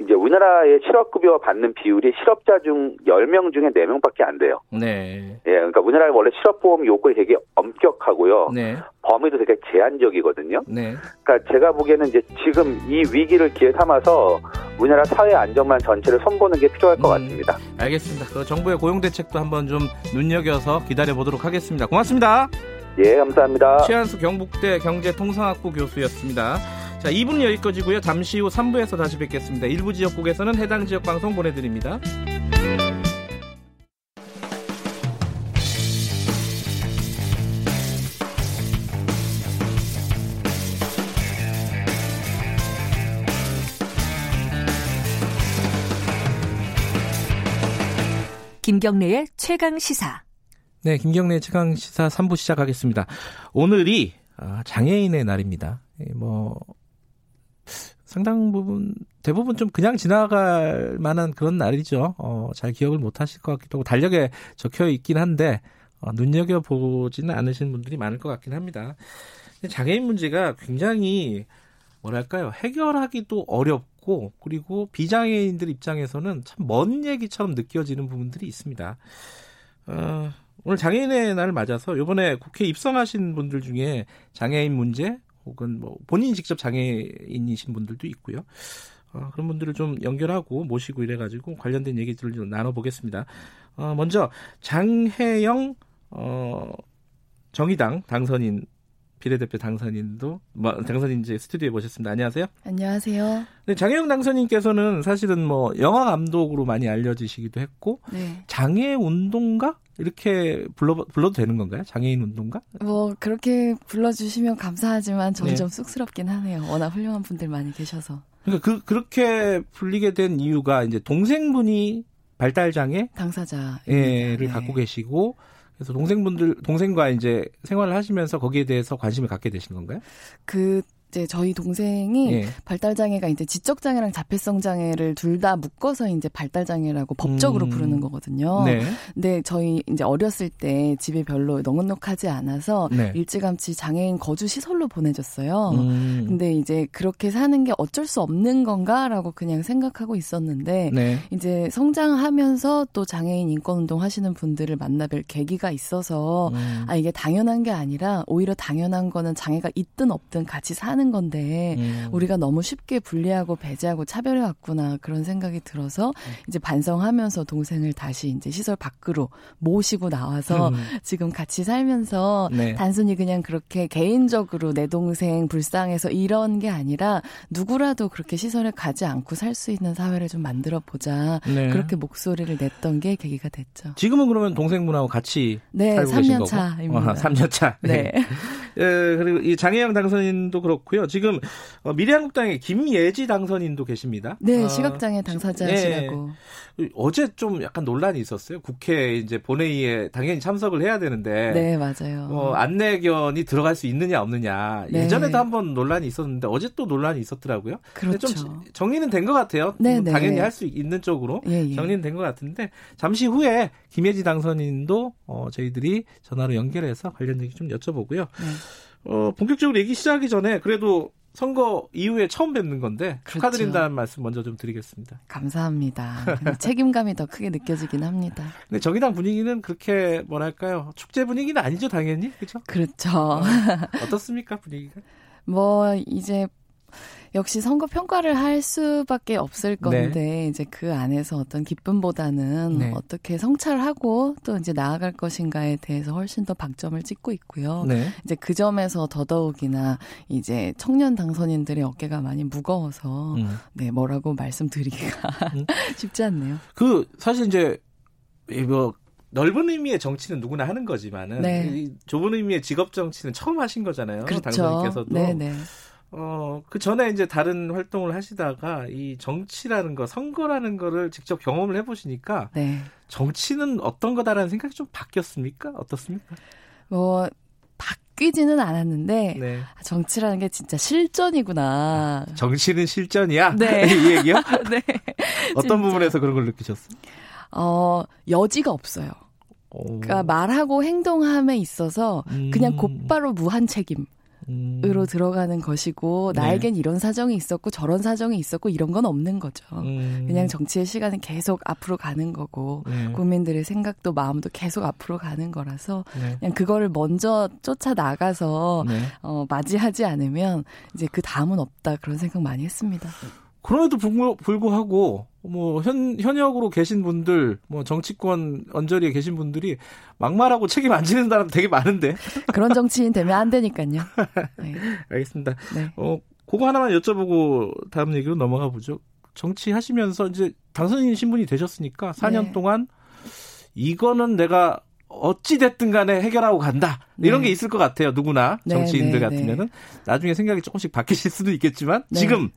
이제 우리나라의 실업급여 받는 비율이 실업자 중 10명 중에 4명밖에 안 돼요. 네. 예, 그러니까 우리나라 원래 실업보험 요건이 되게 엄격하고요. 네. 범위도 되게 제한적이거든요. 네. 그러니까 제가 보기에는 이제 지금 이 위기를 기회 삼아서 우리나라 사회 안정만 전체를 손보는 게 필요할 것 음, 같습니다. 알겠습니다. 그 정부의 고용 대책도 한번 좀 눈여겨서 기다려 보도록 하겠습니다. 고맙습니다. 예, 감사합니다. 최한수 경북대 경제통상학부 교수였습니다. 자, 2부는 여기까지고요. 잠시 후 3부에서 다시 뵙겠습니다. 일부 지역국에서는 해당 지역 방송 보내드립니다. 김경래의 최강 시사. 네, 김경래 의 최강 시사 3부 시작하겠습니다. 오늘이 아, 장애인의 날입니다. 뭐 상당 부분 대부분 좀 그냥 지나갈 만한 그런 날이죠. 어, 잘 기억을 못 하실 것 같기도 하고 달력에 적혀 있긴 한데 어, 눈여겨 보지는 않으시는 분들이 많을 것 같긴 합니다. 장애인 문제가 굉장히 뭐랄까요 해결하기도 어렵고 그리고 비장애인들 입장에서는 참 먼 얘기처럼 느껴지는 부분들이 있습니다. 어, 오늘 장애인의 날을 맞아서 이번에 국회 입성하신 분들 중에 장애인 문제 혹은 뭐 본인이 직접 장애인이신 분들도 있고요. 어, 그런 분들을 좀 연결하고 모시고 이래가지고 관련된 얘기들을 좀 나눠보겠습니다. 어, 먼저 장혜영 어, 정의당 당선인 비례대표 당선인도 뭐, 당선인 이제 스튜디오에 모셨습니다. 안녕하세요. 안녕하세요. 네, 장혜영 당선인께서는 사실은 뭐 영화 감독으로 많이 알려지시기도 했고 네. 장애 운동가 이렇게 불러 불러도 되는 건가요? 장애인 운동가? 뭐 그렇게 불러주시면 감사하지만 저는 네. 좀 쑥스럽긴 하네요. 워낙 훌륭한 분들 많이 계셔서. 그러니까 그 그렇게 불리게 된 이유가 이제 동생분이 발달 장애 당사자를 네. 갖고 계시고 그래서 동생분들 동생과 이제 생활을 하시면서 거기에 대해서 관심을 갖게 되신 건가요? 그 이제 저희 동생이 예. 발달 장애가 이제 지적 장애랑 자폐성 장애를 둘 다 묶어서 이제 발달 장애라고 법적으로 음. 부르는 거거든요. 네. 근데 저희 이제 어렸을 때 집에 별로 넉넉하지 않아서 네. 일찌감치 장애인 거주 시설로 보내줬어요. 음. 근데 이제 그렇게 사는 게 어쩔 수 없는 건가라고 그냥 생각하고 있었는데 네. 이제 성장하면서 또 장애인 인권 운동 하시는 분들을 만나뵐 계기가 있어서 음. 아 이게 당연한 게 아니라 오히려 당연한 거는 장애가 있든 없든 같이 사는 하는 건데 음. 우리가 너무 쉽게 분리하고 배제하고 차별해 왔구나 그런 생각이 들어서 음. 이제 반성하면서 동생을 다시 이제 시설 밖으로 모시고 나와서 음. 지금 같이 살면서 네. 단순히 그냥 그렇게 개인적으로 내 동생 불쌍해서 이런 게 아니라 누구라도 그렇게 시설에 가지 않고 살 수 있는 사회를 좀 만들어 보자 네. 그렇게 목소리를 냈던 게 계기가 됐죠. 지금은 그러면 동생분하고 같이 네, 살고 3년 차입니다. 3년 차. 네. 네. 예, 그리고 이 장혜영 당선인도 그렇고요. 지금 어, 미래한국당의 김예지 당선인도 계십니다. 네, 아, 시각장애 당사자시라고. 네. 어제 좀 약간 논란이 있었어요. 국회 이제 본회의에 당연히 참석을 해야 되는데. 네, 맞아요. 어, 안내견이 들어갈 수 있느냐 없느냐. 네. 예전에도 한번 논란이 있었는데 어제 또 논란이 있었더라고요. 그렇죠. 좀 정리는 된 것 같아요. 네, 네, 당연히 할수 있는 쪽으로 예, 예. 정리는 된 것 같은데 잠시 후에 김예지 당선인도 어, 저희들이 전화로 연결해서 관련 얘기 좀 여쭤보고요. 네. 어, 본격적으로 얘기 시작하기 전에 그래도 선거 이후에 처음 뵙는 건데 그렇죠. 축하드린다는 말씀 먼저 좀 드리겠습니다. 감사합니다. 책임감이 더 크게 느껴지긴 합니다. 근데 정의당 분위기는 그렇게 뭐랄까요 축제 분위기는 아니죠 당연히 그렇죠? 그렇죠. 어, 어떻습니까 분위기가? 뭐 이제 역시 선거 평가를 할 수밖에 없을 건데 네. 이제 그 안에서 어떤 기쁨보다는 네. 어떻게 성찰하고 또 이제 나아갈 것인가에 대해서 훨씬 더 방점을 찍고 있고요. 네. 이제 그 점에서 더더욱이나 이제 청년 당선인들의 어깨가 많이 무거워서 음. 네 뭐라고 말씀드리기가 음. [LAUGHS] 쉽지 않네요. 그 사실 이제 뭐 넓은 의미의 정치는 누구나 하는 거지만은 네. 좁은 의미의 직업 정치는 처음 하신 거잖아요. 그렇죠. 당선인께서도. 네네. 어, 그 전에 이제 다른 활동을 하시다가 이 정치라는 거, 선거라는 거를 직접 경험을 해보시니까 네. 정치는 어떤 거다라는 생각이 좀 바뀌었습니까? 어떻습니까? 뭐, 바뀌지는 않았는데 네. 정치라는 게 진짜 실전이구나. 아, 정치는 실전이야? 네. [LAUGHS] 이 얘기요? [LAUGHS] 네. 어떤 진짜. 부분에서 그런 걸 느끼셨어요? 어, 여지가 없어요. 오. 그러니까 말하고 행동함에 있어서 음. 그냥 곧바로 무한 책임. 으로 음. 들어가는 것이고 네. 나에겐 이런 사정이 있었고 저런 사정이 있었고 이런 건 없는 거죠. 음. 그냥 정치의 시간은 계속 앞으로 가는 거고 네. 국민들의 생각도 마음도 계속 앞으로 가는 거라서 네. 그냥 그거를 먼저 쫓아 나가서 네. 어, 맞이하지 않으면 이제 그 다음은 없다 그런 생각 많이 했습니다. 그럼에도 불구하고 뭐 현, 현역으로 계신 분들, 뭐 정치권 언저리에 계신 분들이 막말하고 책임 안 지는 사람 되게 많은데. [LAUGHS] 그런 정치인 되면 안 되니까요. 네. 알겠습니다. 네. 어, 그거 하나만 여쭤보고 다음 얘기로 넘어가 보죠. 정치하시면서 이제 당선인 신분이 되셨으니까 4년 네. 동안 이거는 내가 어찌 됐든 간에 해결하고 간다. 이런 네. 게 있을 것 같아요. 누구나 네, 정치인들 네, 네, 같으면은 나중에 생각이 조금씩 바뀌실 수도 있겠지만 네. 지금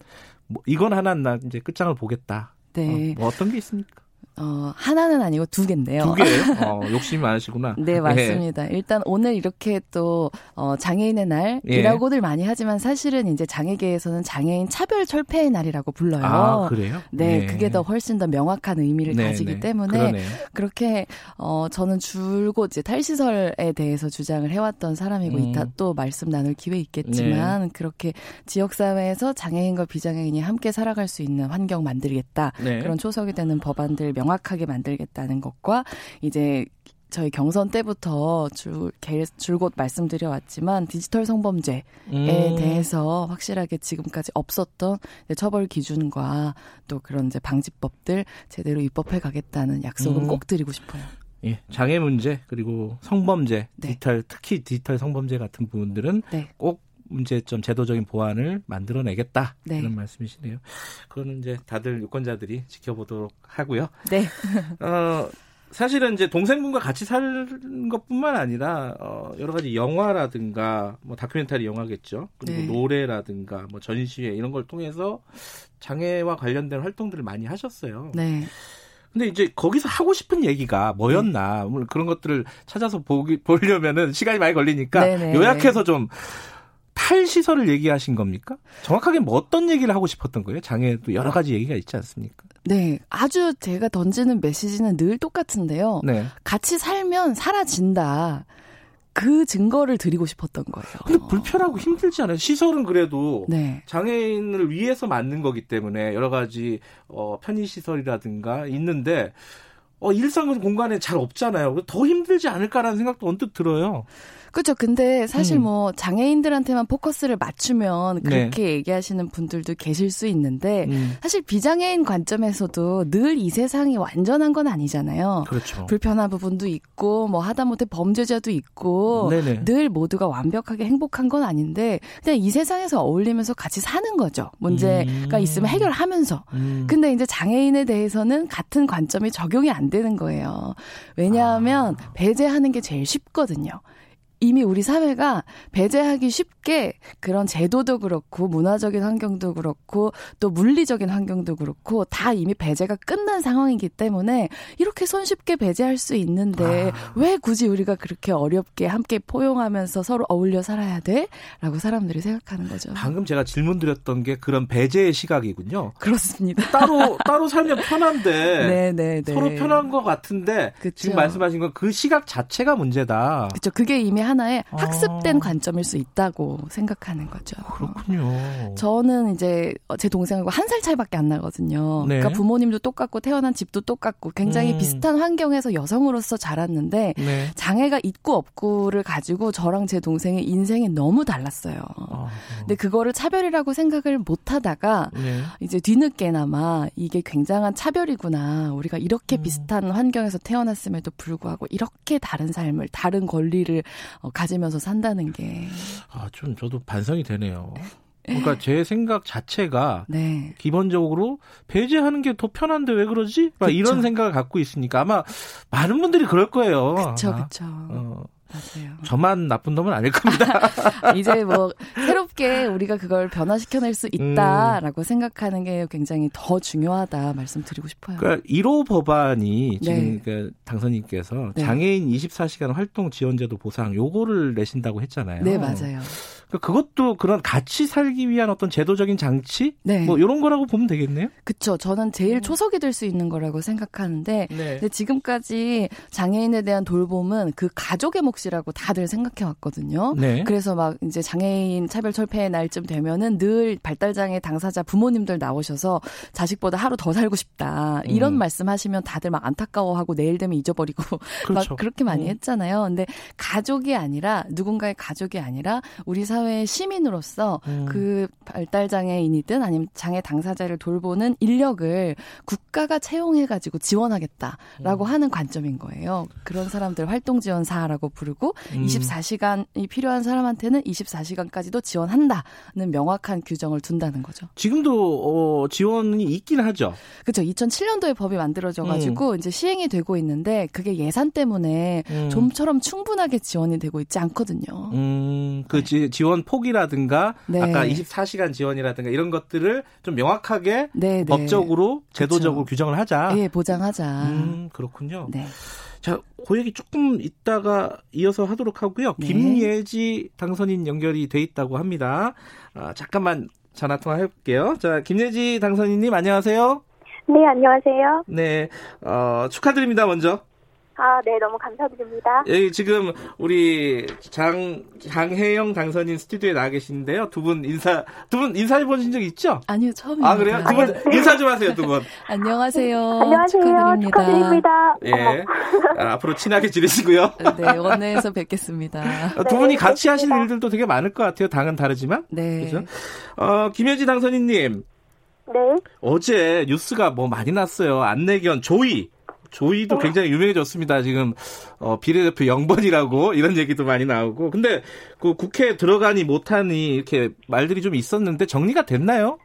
뭐 이건 하나 나 이제 끝장을 보겠다. 네. 어, 뭐 어떤 게 있습니까? 어, 하나는 아니고 두 개인데요. 두 개예요? [LAUGHS] 어, 욕심이 많으시구나. 네, 맞습니다. 네. 일단 오늘 이렇게 또 어, 장애인의 날이라고들 예. 많이 하지만 사실은 이제 장애계에서는 장애인 차별 철폐의 날이라고 불러요. 아, 그래요? 네, 네. 그게 더 훨씬 더 명확한 의미를 네, 가지기 네. 때문에 그러네요. 그렇게 어, 저는 줄곧 이제 탈시설에 대해서 주장을 해왔던 사람이고 음. 이따 또 말씀 나눌 기회 있겠지만 네. 그렇게 지역 사회에서 장애인과 비장애인이 함께 살아갈 수 있는 환경 만들겠다. 네. 그런 초석이 되는 법안들 명 명확하게 만들겠다는 것과 이제 저희 경선 때부터 줄, 줄곧 말씀드려왔지만 디지털 성범죄에 음. 대해서 확실하게 지금까지 없었던 처벌 기준과 또 그런 이제 방지법들 제대로 입법해 가겠다는 약속은 음. 꼭 드리고 싶어요. 예, 장애 문제 그리고 성범죄, 네. 디지털 특히 디지털 성범죄 같은 부분들은 네. 꼭 문제점 제도적인 보완을 만들어내겠다 네. 그런 말씀이시네요. 그거는 이제 다들 유권자들이 지켜보도록 하고요. 네. [LAUGHS] 어, 사실은 이제 동생분과 같이 사는 것뿐만 아니라 어, 여러 가지 영화라든가 뭐 다큐멘터리 영화겠죠. 그리고 네. 노래라든가 뭐 전시회 이런 걸 통해서 장애와 관련된 활동들을 많이 하셨어요. 네. 근데 이제 거기서 하고 싶은 얘기가 뭐였나, 네. 그런 것들을 찾아서 보기, 보려면은 시간이 많이 걸리니까 네네. 네. 요약해서 좀 탈시설을 얘기하신 겁니까? 정확하게 뭐 어떤 얘기를 하고 싶었던 거예요? 장애도 여러 가지 얘기가 있지 않습니까? 네, 아주 제가 던지는 메시지는 늘 똑같은데요. 네. 같이 살면 사라진다. 그 증거를 드리고 싶었던 거예요. 근데 불편하고 힘들지 않아요? 시설은 그래도 네. 장애인을 위해서 만든 거기 때문에 여러 가지 어, 편의 시설이라든가 있는데 어, 일상 공간에 잘 없잖아요. 더 힘들지 않을까라는 생각도 언뜻 들어요. 그렇죠. 근데 사실 음. 뭐 장애인들한테만 포커스를 맞추면 그렇게 네. 얘기하시는 분들도 계실 수 있는데 음. 사실 비장애인 관점에서도 늘 이 세상이 완전한 건 아니잖아요. 그렇죠. 불편한 부분도 있고 뭐 하다못해 범죄자도 있고 네네. 늘 모두가 완벽하게 행복한 건 아닌데 그냥 이 세상에서 어울리면서 같이 사는 거죠. 문제가 음. 있으면 해결하면서. 음. 근데 이제 장애인에 대해서는 같은 관점이 적용이 안 되는 거예요. 왜냐하면 아. 배제하는 게 제일 쉽거든요. 이미 우리 사회가 배제하기 쉽게 그런 제도도 그렇고 문화적인 환경도 그렇고 또 물리적인 환경도 그렇고 다 이미 배제가 끝난 상황이기 때문에 이렇게 손쉽게 배제할 수 있는데 아. 왜 굳이 우리가 그렇게 어렵게 함께 포용하면서 서로 어울려 살아야 돼? 라고 사람들이 생각하는 거죠. 방금 제가 질문 드렸던 게 그런 배제의 시각이군요. 그렇습니다. 따로 [LAUGHS] 따로 살면 편한데 네네네. 네, 네. 서로 편한 것 같은데 그쵸. 지금 말씀하신 건 그 시각 자체가 문제다. 그렇죠. 그게 이미 하나의 아. 학습된 관점일 수 있다고 생각하는 거죠. 그렇군요. 저는 이제 제 동생하고 한 살 차이밖에 안 나거든요. 네. 그러니까 부모님도 똑같고 태어난 집도 똑같고 굉장히 음. 비슷한 환경에서 여성으로서 자랐는데 네. 장애가 있고 없고를 가지고 저랑 제 동생의 인생이 너무 달랐어요. 아. 근데 그거를 차별이라고 생각을 못 하다가 네. 이제 뒤늦게나마 이게 굉장한 차별이구나. 우리가 이렇게 음. 비슷한 환경에서 태어났음에도 불구하고 이렇게 다른 삶을 다른 권리를 어, 가지면서 산다는 게 아, 좀 저도 반성이 되네요. 그러니까 제 생각 자체가 네. 기본적으로 배제하는 게 더 편한데 왜 그러지? 막 이런 생각을 갖고 있으니까 아마 많은 분들이 그럴 거예요. 그렇죠, 그렇죠. 어. 맞아요. 저만 나쁜 놈은 아닐 겁니다. [LAUGHS] 이제 뭐 새롭게 우리가 그걸 변화시켜낼 수 있다라고 음. 생각하는 게 굉장히 더 중요하다 말씀드리고 싶어요. 그러니까 1호 법안이 지금 네. 그 당선인께서 네. 장애인 24시간 활동 지원제도 보상 요거를 내신다고 했잖아요. 네, 맞아요. 그러니까 그것도 그런 같이 살기 위한 어떤 제도적인 장치 네. 뭐 이런 거라고 보면 되겠네요. 그렇죠. 저는 제일 음. 초석이 될 수 있는 거라고 생각하는데 네. 지금까지 장애인에 대한 돌봄은 그 가족의 몫이라고 다들 생각해 왔거든요. 네. 그래서 막 이제 장애인 차별 철폐의 날쯤 되면은 늘 발달 장애 당사자 부모님들 나오셔서 자식보다 하루 더 살고 싶다 이런 음. 말씀하시면 다들 막 안타까워하고 내일 되면 잊어버리고 [LAUGHS] 그렇죠. 막 그렇게 많이 음. 했잖아요. 근데 가족이 아니라 누군가의 가족이 아니라 우리 사 사회의 시민으로서 음. 그 발달 장애인이든 아니면 장애 당사자를 돌보는 인력을 국가가 채용해 가지고 지원하겠다라고 음. 하는 관점인 거예요. 그런 사람들 활동 지원사라고 부르고 음. 24시간이 필요한 사람한테는 24시간까지도 지원한다는 명확한 규정을 둔다는 거죠. 지금도 어, 지원이 있긴 하죠. 그렇죠. 2007년도에 법이 만들어져 가지고 음. 이제 시행이 되고 있는데 그게 예산 때문에 음. 좀처럼 충분하게 지원이 되고 있지 않거든요. 음, 그 네. 지, 지원 폭이라든가 네. 아까 24시간 지원이라든가 이런 것들을 좀 명확하게 네, 네. 법적으로 제도적으로 그렇죠. 규정을 하자. 예, 보장하자. 음, 그렇군요. 네. 자, 그 얘기 조금 이따가 이어서 하도록 하고요. 네. 김예지 당선인 연결이 돼 있다고 합니다. 아, 잠깐만 전화 통화 해볼게요. 자, 김예지 당선인님 안녕하세요. 네, 안녕하세요. 네, 어, 축하드립니다, 먼저. 아, 네, 너무 감사드립니다. 예, 지금 우리 장 장혜영 당선인 스튜디오에 나와 계시는데요. 두 분 인사 두 분 인사해 보신 적 있죠? 아니요, 처음입니다. 아, 그래요? 두 분 인사 좀 하세요, 두 분. [LAUGHS] 안녕하세요. 안녕하세요. 축하드립니다. 축하드립니다. 예. 아, 앞으로 친하게 지내시고요. [LAUGHS] 네, 원내에서 뵙겠습니다. 어, 두 분이 네, 같이 하실 일들도 되게 많을 것 같아요. 당은 다르지만. 네. 그죠? 어, 김효지 당선인 님. 네. 어제 뉴스가 뭐 많이 났어요. 안내견 조이 조이도 어. 굉장히 유명해졌습니다. 지금 어, 비례대표 0번이라고 [LAUGHS] 이런 얘기도 많이 나오고. 근데 그 국회에 들어가니 못하니 이렇게 말들이 좀 있었는데 정리가 됐나요?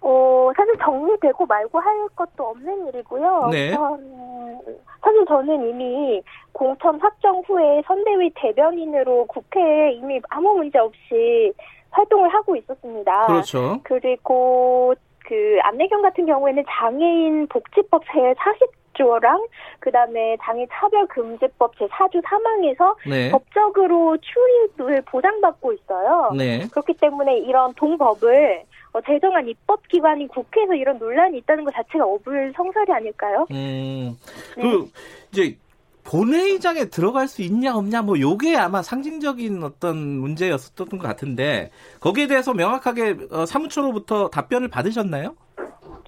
어, 사실 정리되고 말고 할 것도 없는 일이고요. 네. 음, 사실 저는 이미 공천 확정 후에 선대위 대변인으로 국회에 이미 아무 문제 없이 활동을 하고 있었습니다. 그렇죠. 그리고 그 안내경 같은 경우에는 장애인 복지법 제40 조랑 그다음에 장애 차별 금지법 제 4조 3항에서 네. 법적으로 출입을 보장받고 있어요. 네. 그렇기 때문에 이런 동법을 어, 제정한 입법 기관인 국회에서 이런 논란이 있다는 것 자체가 어불성설이 아닐까요? 음, 네. 그 이제 본회의장에 들어갈 수 있냐 없냐 뭐 요게 아마 상징적인 어떤 문제였었던 것 같은데 거기에 대해서 명확하게 어, 사무처로부터 답변을 받으셨나요?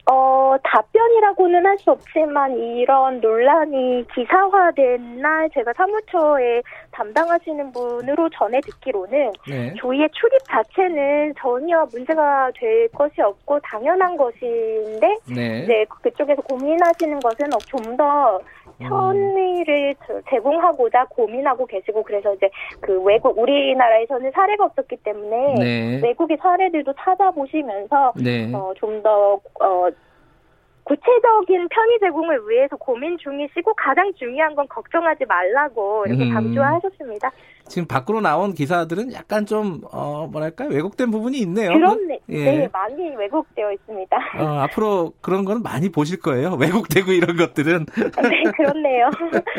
어, 답변이라고는 할 수 없지만 이런 논란이 기사화된 날 제가 사무처에 담당하시는 분으로 전해 듣기로는 네. 조의의 출입 자체는 전혀 문제가 될 것이 없고 당연한 것인데 네. 네 그쪽에서 고민하시는 것은 좀 더 편의를 제공하고자 고민하고 계시고 그래서 이제 그 외국 우리나라에서는 사례가 없었기 때문에 네. 외국의 사례들도 찾아보시면서 네. 어, 좀더 어, 구체적인 편의 제공을 위해서 고민 중이시고 가장 중요한 건 걱정하지 말라고 이렇게 음. 강조하셨습니다. 지금 밖으로 나온 기사들은 약간 좀 어, 뭐랄까요 왜곡된 부분이 있네요. 그렇네, 예. 네, 많이 왜곡되어 있습니다. 어, 앞으로 그런 거는 많이 보실 거예요. [LAUGHS] 왜곡되고 이런 것들은. [LAUGHS] 네, 그렇네요.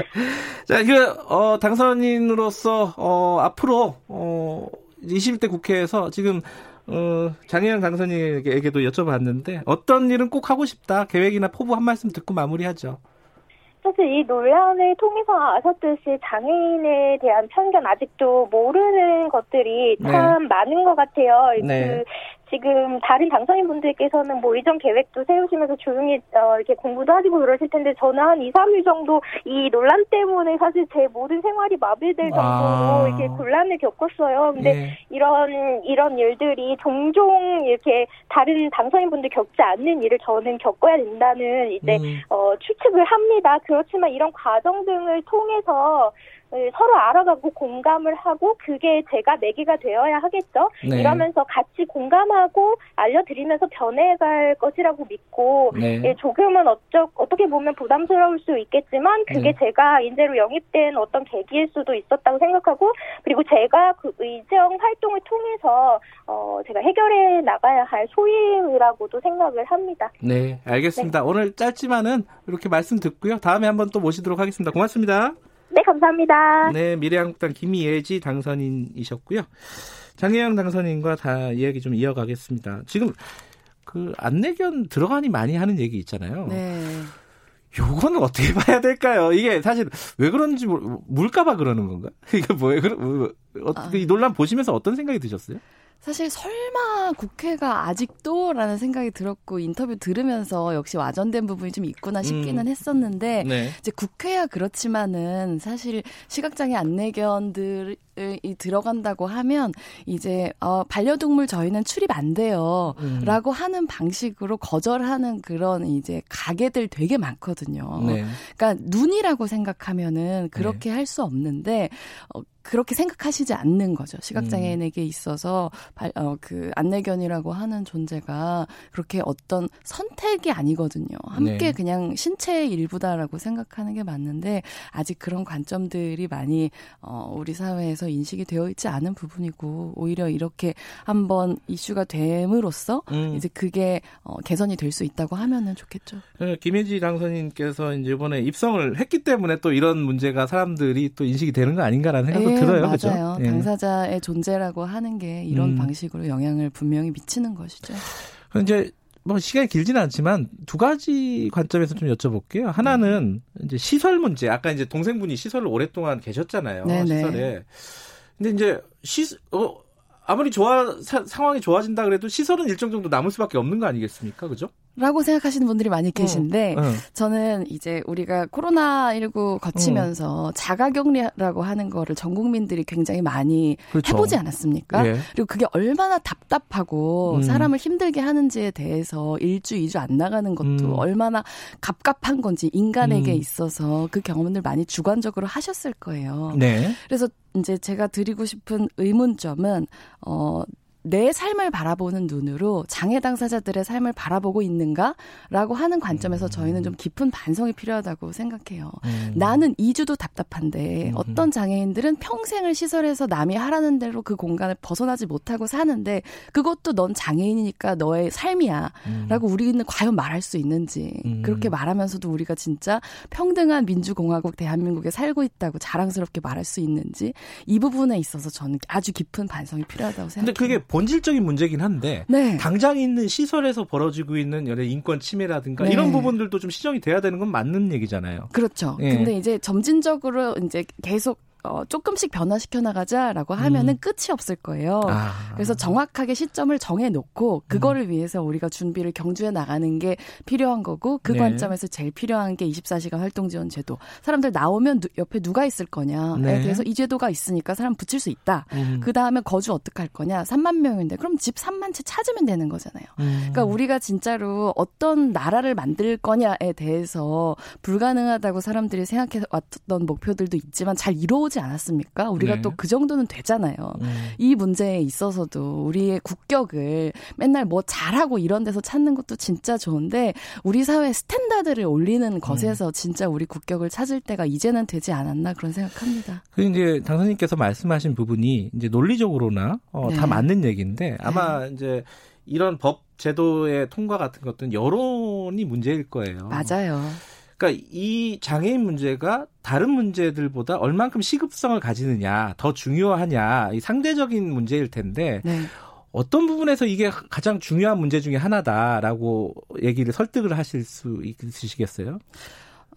[LAUGHS] 자, 그 어, 당선인으로서 어, 앞으로 어, 21대 국회에서 지금 어, 장혜영 당선인에게도 여쭤봤는데 어떤 일은 꼭 하고 싶다 계획이나 포부 한 말씀 듣고 마무리하죠. 사실 이 논란을 통해서 아셨듯이 장애인에 대한 편견 아직도 모르는 것들이 네. 참 네. 많은 것 같아요. 네. 그 지금 다른 당선인분들께서는 뭐 이전 계획도 세우시면서 조용히 어, 이렇게 공부도 하시고 그러실 텐데 저는 한 2, 3일 정도 이 논란 때문에 사실 제 모든 생활이 마비될 정도로 아. 이렇게 곤란을 겪었어요. 근데 예. 이런 이런 일들이 종종 이렇게 다른 당선인분들 겪지 않는 일을 저는 겪어야 된다는 이제 음. 어, 추측을 합니다. 그렇지만 이런 과정 등을 통해서 네, 서로 알아가고 공감을 하고 그게 제가 내기가 되어야 하겠죠. 네. 이러면서 같이 공감하고 알려드리면서 변해갈 것이라고 믿고 네. 예, 조금은 어쩌, 어떻게 보면 부담스러울 수 있겠지만 그게 네. 제가 인재로 영입된 어떤 계기일 수도 있었다고 생각하고 그리고 제가 그 의정 활동을 통해서 어, 제가 해결해 나가야 할 소임이라고도 생각을 합니다. 네, 알겠습니다. 네. 오늘 짧지만은 이렇게 말씀 듣고요. 다음에 한번 또 모시도록 하겠습니다. 고맙습니다. 네, 감사합니다. 네, 미래한국당 김예지 당선인이셨고요. 장혜영 당선인과 다 이야기 좀 이어가겠습니다. 지금 그 안내견 들어가니 많이 하는 얘기 있잖아요. 네. 요거는 어떻게 봐야 될까요? 이게 사실 왜 그런지 물까봐 그러는 건가? [LAUGHS] 이게 뭐예요? 뭐, 어, 아. 이 논란 보시면서 어떤 생각이 드셨어요? 사실 설마 국회가 아직도라는 생각이 들었고 인터뷰 들으면서 역시 와전된 부분이 좀 있구나 싶기는 음. 했었는데 네. 이제 국회야 그렇지만은 사실 시각장애 안내견들이 들어간다고 하면 이제 어 반려동물 저희는 출입 안 돼요라고 음. 하는 방식으로 거절하는 그런 이제 가게들 되게 많거든요. 네. 그러니까 눈이라고 생각하면은 그렇게 네. 할수 없는데 어 그렇게 생각하시지 않는 거죠. 시각장애인에게 음. 있어서 어, 그 안내견이라고 하는 존재가 그렇게 어떤 선택이 아니거든요. 함께 네. 그냥 신체의 일부다라고 생각하는 게 맞는데 아직 그런 관점들이 많이 어, 우리 사회에서 인식이 되어 있지 않은 부분이고 오히려 이렇게 한번 이슈가 됨으로써 음. 이제 그게 어, 개선이 될 수 있다고 하면은 좋겠죠. 네, 김혜지 당선인께서 이제 이번에 입성을 했기 때문에 또 이런 문제가 사람들이 또 인식이 되는 거 아닌가라는 생각도 네, 들어요. 맞아요. 그렇죠? 당사자의 존재라고 하는 게 이런 음. 방식으로 영향을 분명히 미치는 것이죠. 이제 뭐 시간이 길지는 않지만 두 가지 관점에서 좀 여쭤볼게요. 하나는 네. 이제 시설 문제. 아까 이제 동생분이 시설을 오랫동안 계셨잖아요. 네네. 시설에. 근데 이제 시 어, 아무리 좋아 사, 상황이 좋아진다 그래도 시설은 일정 정도 남을 수밖에 없는 거 아니겠습니까? 그죠? 라고 생각하시는 분들이 많이 계신데 어, 어. 저는 이제 우리가 코로나 19 거치면서 어. 자가격리라고 하는 거를 전 국민들이 굉장히 많이 그렇죠. 해보지 않았습니까? 예. 그리고 그게 얼마나 답답하고 음. 사람을 힘들게 하는지에 대해서 일주, 이주 안 나가는 것도 음. 얼마나 갑갑한 건지 인간에게 음. 있어서 그 경험을 많이 주관적으로 하셨을 거예요. 네. 그래서 이제 제가 드리고 싶은 의문점은 어 내 삶을 바라보는 눈으로 장애 당사자들의 삶을 바라보고 있는가라고 하는 관점에서 저희는 좀 깊은 반성이 필요하다고 생각해요. 음. 나는 2주도 답답한데 음. 어떤 장애인들은 평생을 시설에서 남이 하라는 대로 그 공간을 벗어나지 못하고 사는데 그것도 넌 장애인이니까 너의 삶이야. 음. 라고 우리는 과연 말할 수 있는지 음. 그렇게 말하면서도 우리가 진짜 평등한 민주공화국 대한민국에 살고 있다고 자랑스럽게 말할 수 있는지 이 부분에 있어서 저는 아주 깊은 반성이 필요하다고 생각해요. 근데 그게 본질적인 문제긴 한데 네. 당장 있는 시설에서 벌어지고 있는 여러 인권 침해라든가 네. 이런 부분들도 좀 시정이 돼야 되는 건 맞는 얘기잖아요. 그렇죠. 예. 근데 이제 점진적으로 이제 계속 어, 조금씩 변화시켜 나가자라고 하면은 음. 끝이 없을 거예요. 아. 그래서 정확하게 시점을 정해 놓고 그거를 음. 위해서 우리가 준비를 경주해 나가는 게 필요한 거고 그 네. 관점에서 제일 필요한 게 24시간 활동 지원 제도. 사람들 나오면 누, 옆에 누가 있을 거냐에 네. 대해서 이 제도가 있으니까 사람 붙일 수 있다. 음. 그 다음에 거주 어떻게 할 거냐? 3만 명인데 그럼 집 3만 채 찾으면 되는 거잖아요. 음. 그러니까 우리가 진짜로 어떤 나라를 만들 거냐에 대해서 불가능하다고 사람들이 생각해 왔던 목표들도 있지만 잘 이루어지 하지 않았습니까? 우리가 네. 또그 정도는 되잖아요. 음. 이 문제에 있어서도 우리의 국격을 맨날 뭐 잘하고 이런 데서 찾는 것도 진짜 좋은데 우리 사회 standard를 올리는 것에서 음. 진짜 우리 국격을 찾을 때가 이제는 되지 않았나 그런 생각합니다. 그 이제 당선님께서 말씀하신 부분이 이제 논리적으로나 어, 네. 다 맞는 얘기인데 아마 네. 이제 이런 법 제도의 통과 같은 것들은 여론이 문제일 거예요. 맞아요. 그러니까 이 장애인 문제가 다른 문제들보다 얼만큼 시급성을 가지느냐, 더 중요하냐, 이 상대적인 문제일 텐데 네. 어떤 부분에서 이게 가장 중요한 문제 중에 하나다라고 얘기를 설득을 하실 수 있으시겠어요?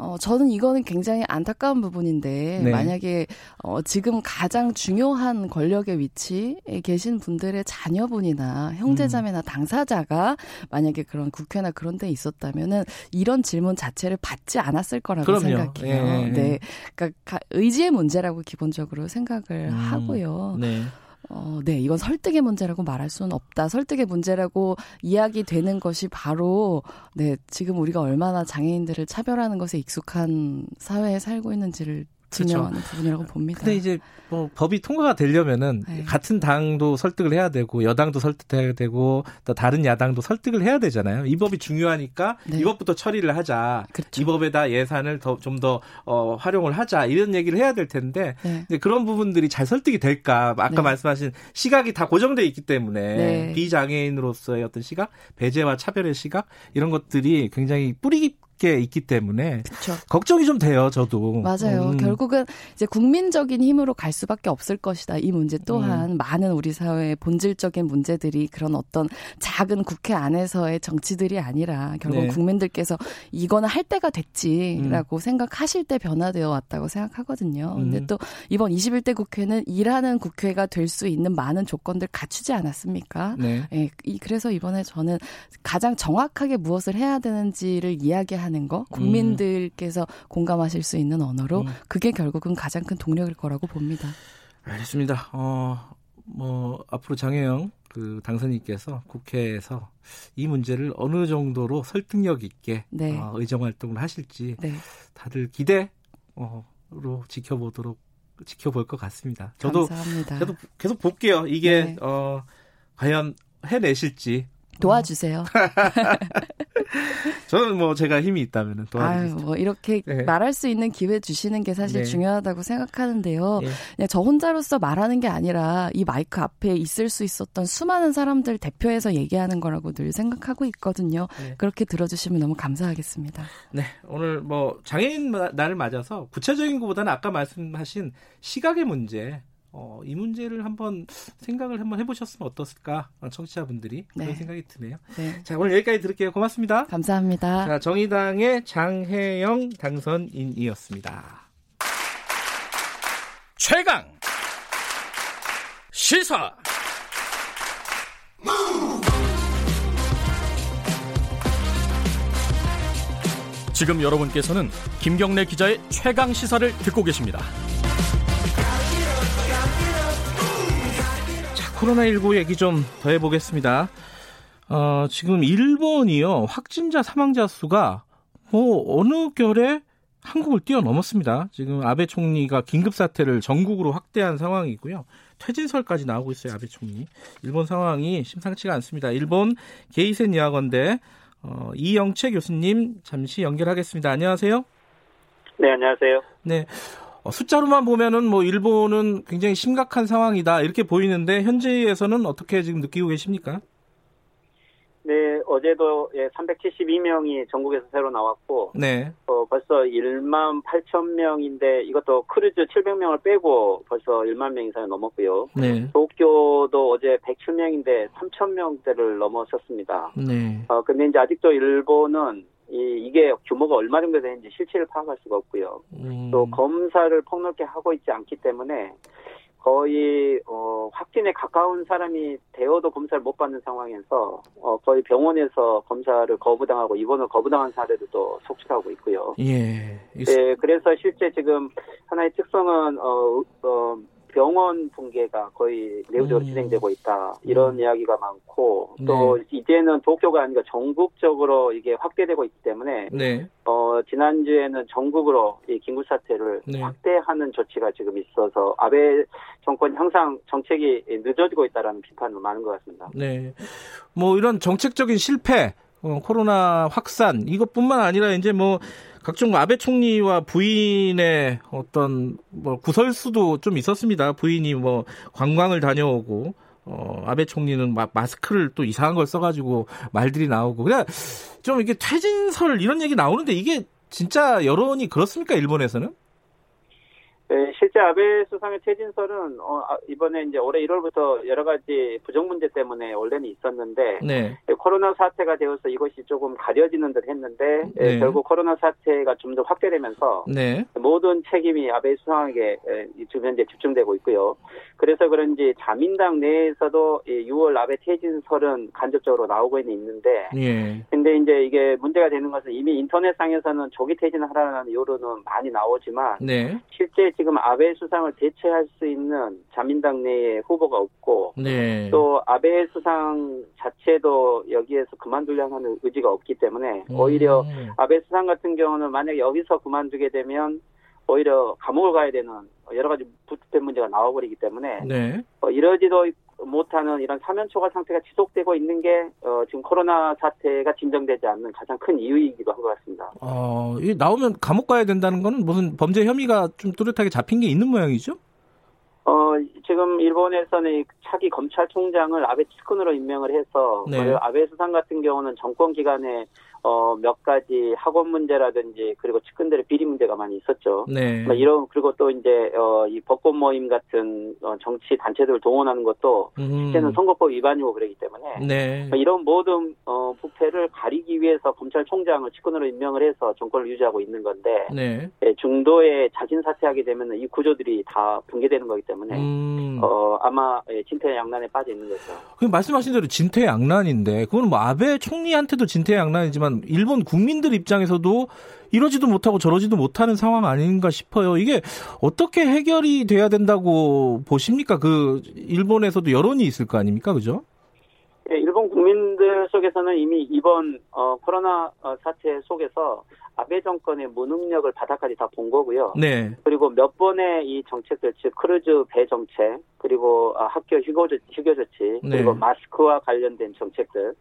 어, 저는 이거는 굉장히 안타까운 부분인데 네. 만약에 어, 지금 가장 중요한 권력의 위치에 계신 분들의 자녀분이나 형제자매나 음. 당사자가 만약에 그런 국회나 그런 데 있었다면은 이런 질문 자체를 받지 않았을 거라고 그럼요. 생각해요. 네. 네. 그러니까 의지의 문제라고 기본적으로 생각을 음. 하고요. 네. 어, 네, 이건 설득의 문제라고 말할 수는 없다. 설득의 문제라고 이야기 되는 것이 바로, 네, 지금 우리가 얼마나 장애인들을 차별하는 것에 익숙한 사회에 살고 있는지를 증명하는 그렇죠. 부분이라고 봅니다. 근데 이제 뭐 법이 통과가 되려면은 네. 같은 당도 설득을 해야 되고 여당도 설득해야 되고 또 다른 야당도 설득을 해야 되잖아요. 이 법이 중요하니까 네. 이것부터 처리를 하자. 그렇죠. 이 법에다 예산을 더 좀더 어, 활용을 하자 이런 얘기를 해야 될 텐데 네. 그런 부분들이 잘 설득이 될까? 아까 네. 말씀하신 시각이 다 고정돼 있기 때문에 네. 비장애인으로서의 어떤 시각, 배제와 차별의 시각 이런 것들이 굉장히 뿌리 게 있기 때문에 그쵸. 걱정이 좀 돼요, 저도. 맞아요. 음. 결국은 이제 국민적인 힘으로 갈 수밖에 없을 것이다. 이 문제 또한 음. 많은 우리 사회의 본질적인 문제들이 그런 어떤 작은 국회 안에서의 정치들이 아니라 결국 네. 국민들께서 이거는 할 때가 됐지라고 음. 생각하실 때 변화되어 왔다고 생각하거든요. 근데 음. 또 이번 21대 국회는 일하는 국회가 될 수 있는 많은 조건들 갖추지 않았습니까? 네. 네. 그래서 이번에 저는 가장 정확하게 무엇을 해야 되는지를 이야기하는 하는 거, 국민들께서 음. 공감하실 수 있는 언어로 음. 그게 결국은 가장 큰 동력일 거라고 봅니다. 알겠습니다. 어, 뭐 앞으로 장혜영 그 당선인께서 국회에서 이 문제를 어느 정도로 설득력 있게 네. 어, 의정 활동을 하실지 네. 다들 기대로 지켜보도록 지켜볼 것 같습니다. 저도 감사합니다. 저도 계속 볼게요. 이게 네. 어, 과연 해내실지 도와주세요. [LAUGHS] 저는 뭐 제가 힘이 있다면 도와드리죠. 아유, 뭐 이렇게 네. 말할 수 있는 기회 주시는 게 사실 네. 중요하다고 생각하는데요. 네. 그냥 저 혼자로서 말하는 게 아니라 이 마이크 앞에 있을 수 있었던 수많은 사람들 대표해서 얘기하는 거라고 늘 생각하고 있거든요. 네. 그렇게 들어주시면 너무 감사하겠습니다. 네, 오늘 뭐 장애인 날을 맞아서 구체적인 것보다는 아까 말씀하신 시각의 문제 어, 이 문제를 한번 생각을 한번 해보셨으면 어떻을까 청취자분들이 네. 그런 생각이 드네요. 네. 자 오늘 여기까지 들을게요. 고맙습니다. 감사합니다. 자 정의당의 장혜영 당선인이었습니다. 최강 시사. 지금 여러분께서는 김경래 기자의 최강 시사를 듣고 계십니다. 코로나19 얘기 좀 더 해보겠습니다. 어, 지금 일본이요, 확진자 사망자 수가 뭐 어느 결에 한국을 뛰어넘었습니다. 지금 아베 총리가 긴급 사태를 전국으로 확대한 상황이고요. 퇴진설까지 나오고 있어요, 아베 총리. 일본 상황이 심상치가 않습니다. 일본 게이센 여학원대 어, 이영채 교수님 잠시 연결하겠습니다. 안녕하세요. 네, 안녕하세요. 네. 어, 숫자로만 보면은 뭐 일본은 굉장히 심각한 상황이다 이렇게 보이는데 현지에서는 어떻게 지금 느끼고 계십니까? 네, 어제도 예, 372명이 전국에서 새로 나왔고, 네. 어, 벌써 1만 8천 명인데 이것도 크루즈 700명을 빼고 벌써 1만 명 이상이 넘었고요. 네. 도쿄도 어제 107명인데 3천 명대를 넘어섰습니다. 네. 어, 근데 이제 아직도 일본은 이, 이게 규모가 얼마 정도 되는지 실체를 파악할 수가 없고요. 음. 또 검사를 폭넓게 하고 있지 않기 때문에 거의 어, 확진에 가까운 사람이 되어도 검사를 못 받는 상황에서 어, 거의 병원에서 검사를 거부당하고 입원을 거부당한 사례도 또 속출하고 있고요. 예. 네, 그래서 실제 지금 하나의 특성은 어, 어 병원 붕괴가 거의 내부적으로 음. 진행되고 있다 이런 음. 이야기가 많고 또 네. 이제는 도쿄가 아니라 전국적으로 이게 확대되고 있기 때문에 네. 어 지난주에는 전국으로 이 긴급 사태를 네. 확대하는 조치가 지금 있어서 아베 정권 항상 정책이 늦어지고 있다라는 비판도 많은 것 같습니다. 네, 뭐 이런 정책적인 실패, 어, 코로나 확산 이것뿐만 아니라 이제 뭐 각종 아베 총리와 부인의 어떤 뭐 구설수도 좀 있었습니다. 부인이 뭐 관광을 다녀오고 어, 아베 총리는 마, 마스크를 또 이상한 걸 써가지고 말들이 나오고 그냥 좀 이게 퇴진설 이런 얘기 나오는데 이게 진짜 여론이 그렇습니까 일본에서는? 네, 실제 아베 수상의 퇴진설은 어, 아, 이번에 이제 올해 1월부터 여러 가지 부정 문제 때문에 원래는 있었는데 네. 예, 코로나 사태가 되어서 이것이 조금 가려지는 듯 했는데 예, 네. 결국 코로나 사태가 좀 더 확대되면서 네. 모든 책임이 아베 수상에게 지금 현재 집중되고 있고요. 그래서 그런지 자민당 내에서도 6월 아베 퇴진설은 간접적으로 나오고 있는데 예. 근데 이제 이게 문제가 되는 것은 이미 인터넷상에서는 조기 퇴진을 하라는 여론은 많이 나오지만 네. 실제 지금 아베 수상을 대체할 수 있는 자민당 내에 후보가 없고 네. 또 아베 수상 자체도 여기에서 그만두려는 하는 의지가 없기 때문에 음. 오히려 아베 수상 같은 경우는 만약 여기서 그만두게 되면 오히려 감옥을 가야 되는 여러 가지 부패 문제가 나와버리기 때문에 네. 어, 이러지도 못하는 이런 사면초가 상태가 지속되고 있는 게 어, 지금 코로나 사태가 진정되지 않는 가장 큰 이유이기도 한 것 같습니다. 어, 이 나오면 감옥 가야 된다는 거는 무슨 범죄 혐의가 좀 뚜렷하게 잡힌 게 있는 모양이죠? 어, 지금 일본에서는 차기 검찰총장을 아베 측근으로 임명을 해서 네. 아베 수상 같은 경우는 정권 기간에 어, 몇 가지 학원 문제라든지 그리고 측근들의 비리 문제가 많이 있었죠. 네. 뭐 이런 그리고 또 이제 어, 이 법권 모임 같은 어, 정치 단체들을 동원하는 것도 음. 실제는 선거법 위반이고 그러기 때문에 네. 뭐 이런 모든 어, 부패를 가리기 위해서 검찰총장을 측근으로 임명을 해서 정권을 유지하고 있는 건데 네. 예, 중도에 자진 사퇴하게 되면 이 구조들이 다 붕괴되는 거기 때문에 음. 어, 아마 예, 진퇴양난에 빠져 있는 거죠. 그 말씀하신 대로 진퇴양난인데 그건 뭐 아베 총리한테도 진퇴양난이지만 보면 일본 국민들 입장에서도 이러지도 못하고 저러지도 못하는 상황 아닌가 싶어요. 이게 어떻게 해결이 돼야 된다고 보십니까? 그 일본에서도 여론이 있을 거 아닙니까? 그죠? 네, 일본 국민들 속에서는 이미 이번 어, 코로나 어, 사태 속에서 아베 정권의 무능력을 바닥까지 다 본 거고요. 네. 그리고 몇 번의 이 정책들, 즉 크루즈 배 정책, 그리고 아, 학교 휴교, 휴교 조치, 그리고 네. 마스크와 관련된 정책들,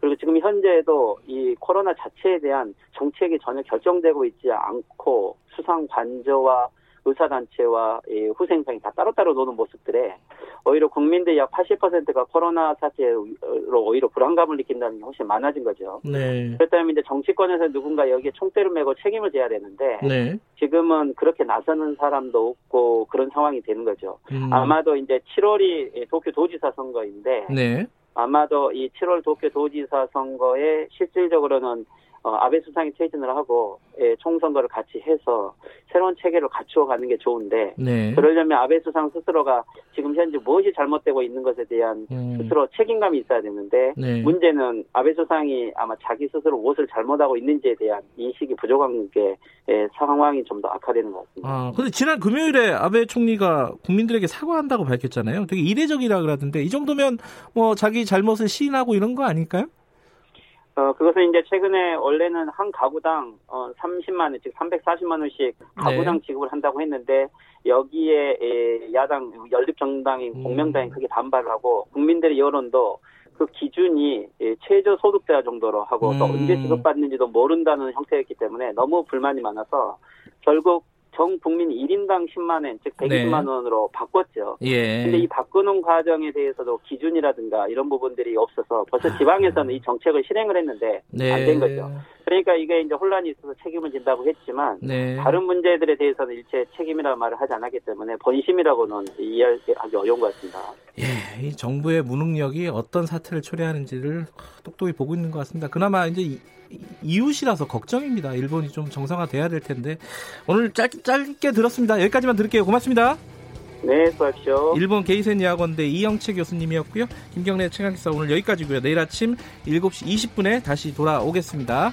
그리고 지금 현재도 이 코로나 자체에 대한 정책이 전혀 결정되고 있지 않고 수상 관저와 의사단체와 후생상이 다 따로따로 노는 모습들에 오히려 국민들 약 80%가 코로나 사태로 오히려 불안감을 느낀다는 게 훨씬 많아진 거죠. 네. 그렇다면 이제 정치권에서 누군가 여기에 총대를 메고 책임을 져야 되는데 네. 지금은 그렇게 나서는 사람도 없고 그런 상황이 되는 거죠. 음. 아마도 이제 7월이 도쿄 도지사 선거인데 네. 아마도 이 7월 도쿄 도지사 선거에 실질적으로는 어, 아베 수상이 퇴진을 하고 예, 총선거를 같이 해서 새로운 체계를 갖추어 가는 게 좋은데 네. 그러려면 아베 수상 스스로가 지금 현재 무엇이 잘못되고 있는 것에 대한 음. 스스로 책임감이 있어야 되는데 네. 문제는 아베 수상이 아마 자기 스스로 무엇을 잘못하고 있는지에 대한 인식이 부족한 게 예, 상황이 좀 더 악화되는 것 같습니다. 아, 근데 지난 금요일에 아베 총리가 국민들에게 사과한다고 밝혔잖아요. 되게 이례적이라 그러던데 이 정도면 뭐 자기 잘못을 시인하고 이런 거 아닐까요? 어, 그것은 이제 최근에 원래는 한 가구당 어, 30만 원, 즉 340만 원씩 가구당 네. 지급을 한다고 했는데 여기에 에, 야당 연립 정당인 음. 공명당이 크게 반발을 하고 국민들의 여론도 그 기준이 예, 최저 소득자 정도로 하고 음. 또 언제 지급받는지도 모른다는 형태였기 때문에 너무 불만이 많아서 결국 전 국민 1인당 10만 원, 즉 120만 네. 원으로 바꿨죠. 예. 근데 이 바꾸는 과정에 대해서도 기준이라든가 이런 부분들이 없어서 벌써 아. 지방에서는 이 정책을 실행을 했는데 네. 안된 거죠. 그러니까 이게 이제 혼란이 있어서 책임을 진다고 했지만 네. 다른 문제들에 대해서는 일체 책임이라는 말을 하지 않았기 때문에 본심이라고는 이해하기 어려운 것 같습니다. 예, 이 정부의 무능력이 어떤 사태를 초래하는지를 똑똑히 보고 있는 것 같습니다. 그나마 이제 이웃이라서 걱정입니다. 일본이 좀 정상화돼야 될 텐데 오늘 짧, 짧게 들었습니다. 여기까지만 들을게요. 고맙습니다. 네, 수고하십시오. 일본 게이센 야학원대 이영채 교수님이었고요. 김경래 최강기사 오늘 여기까지고요. 내일 아침 7시 20분에 다시 돌아오겠습니다.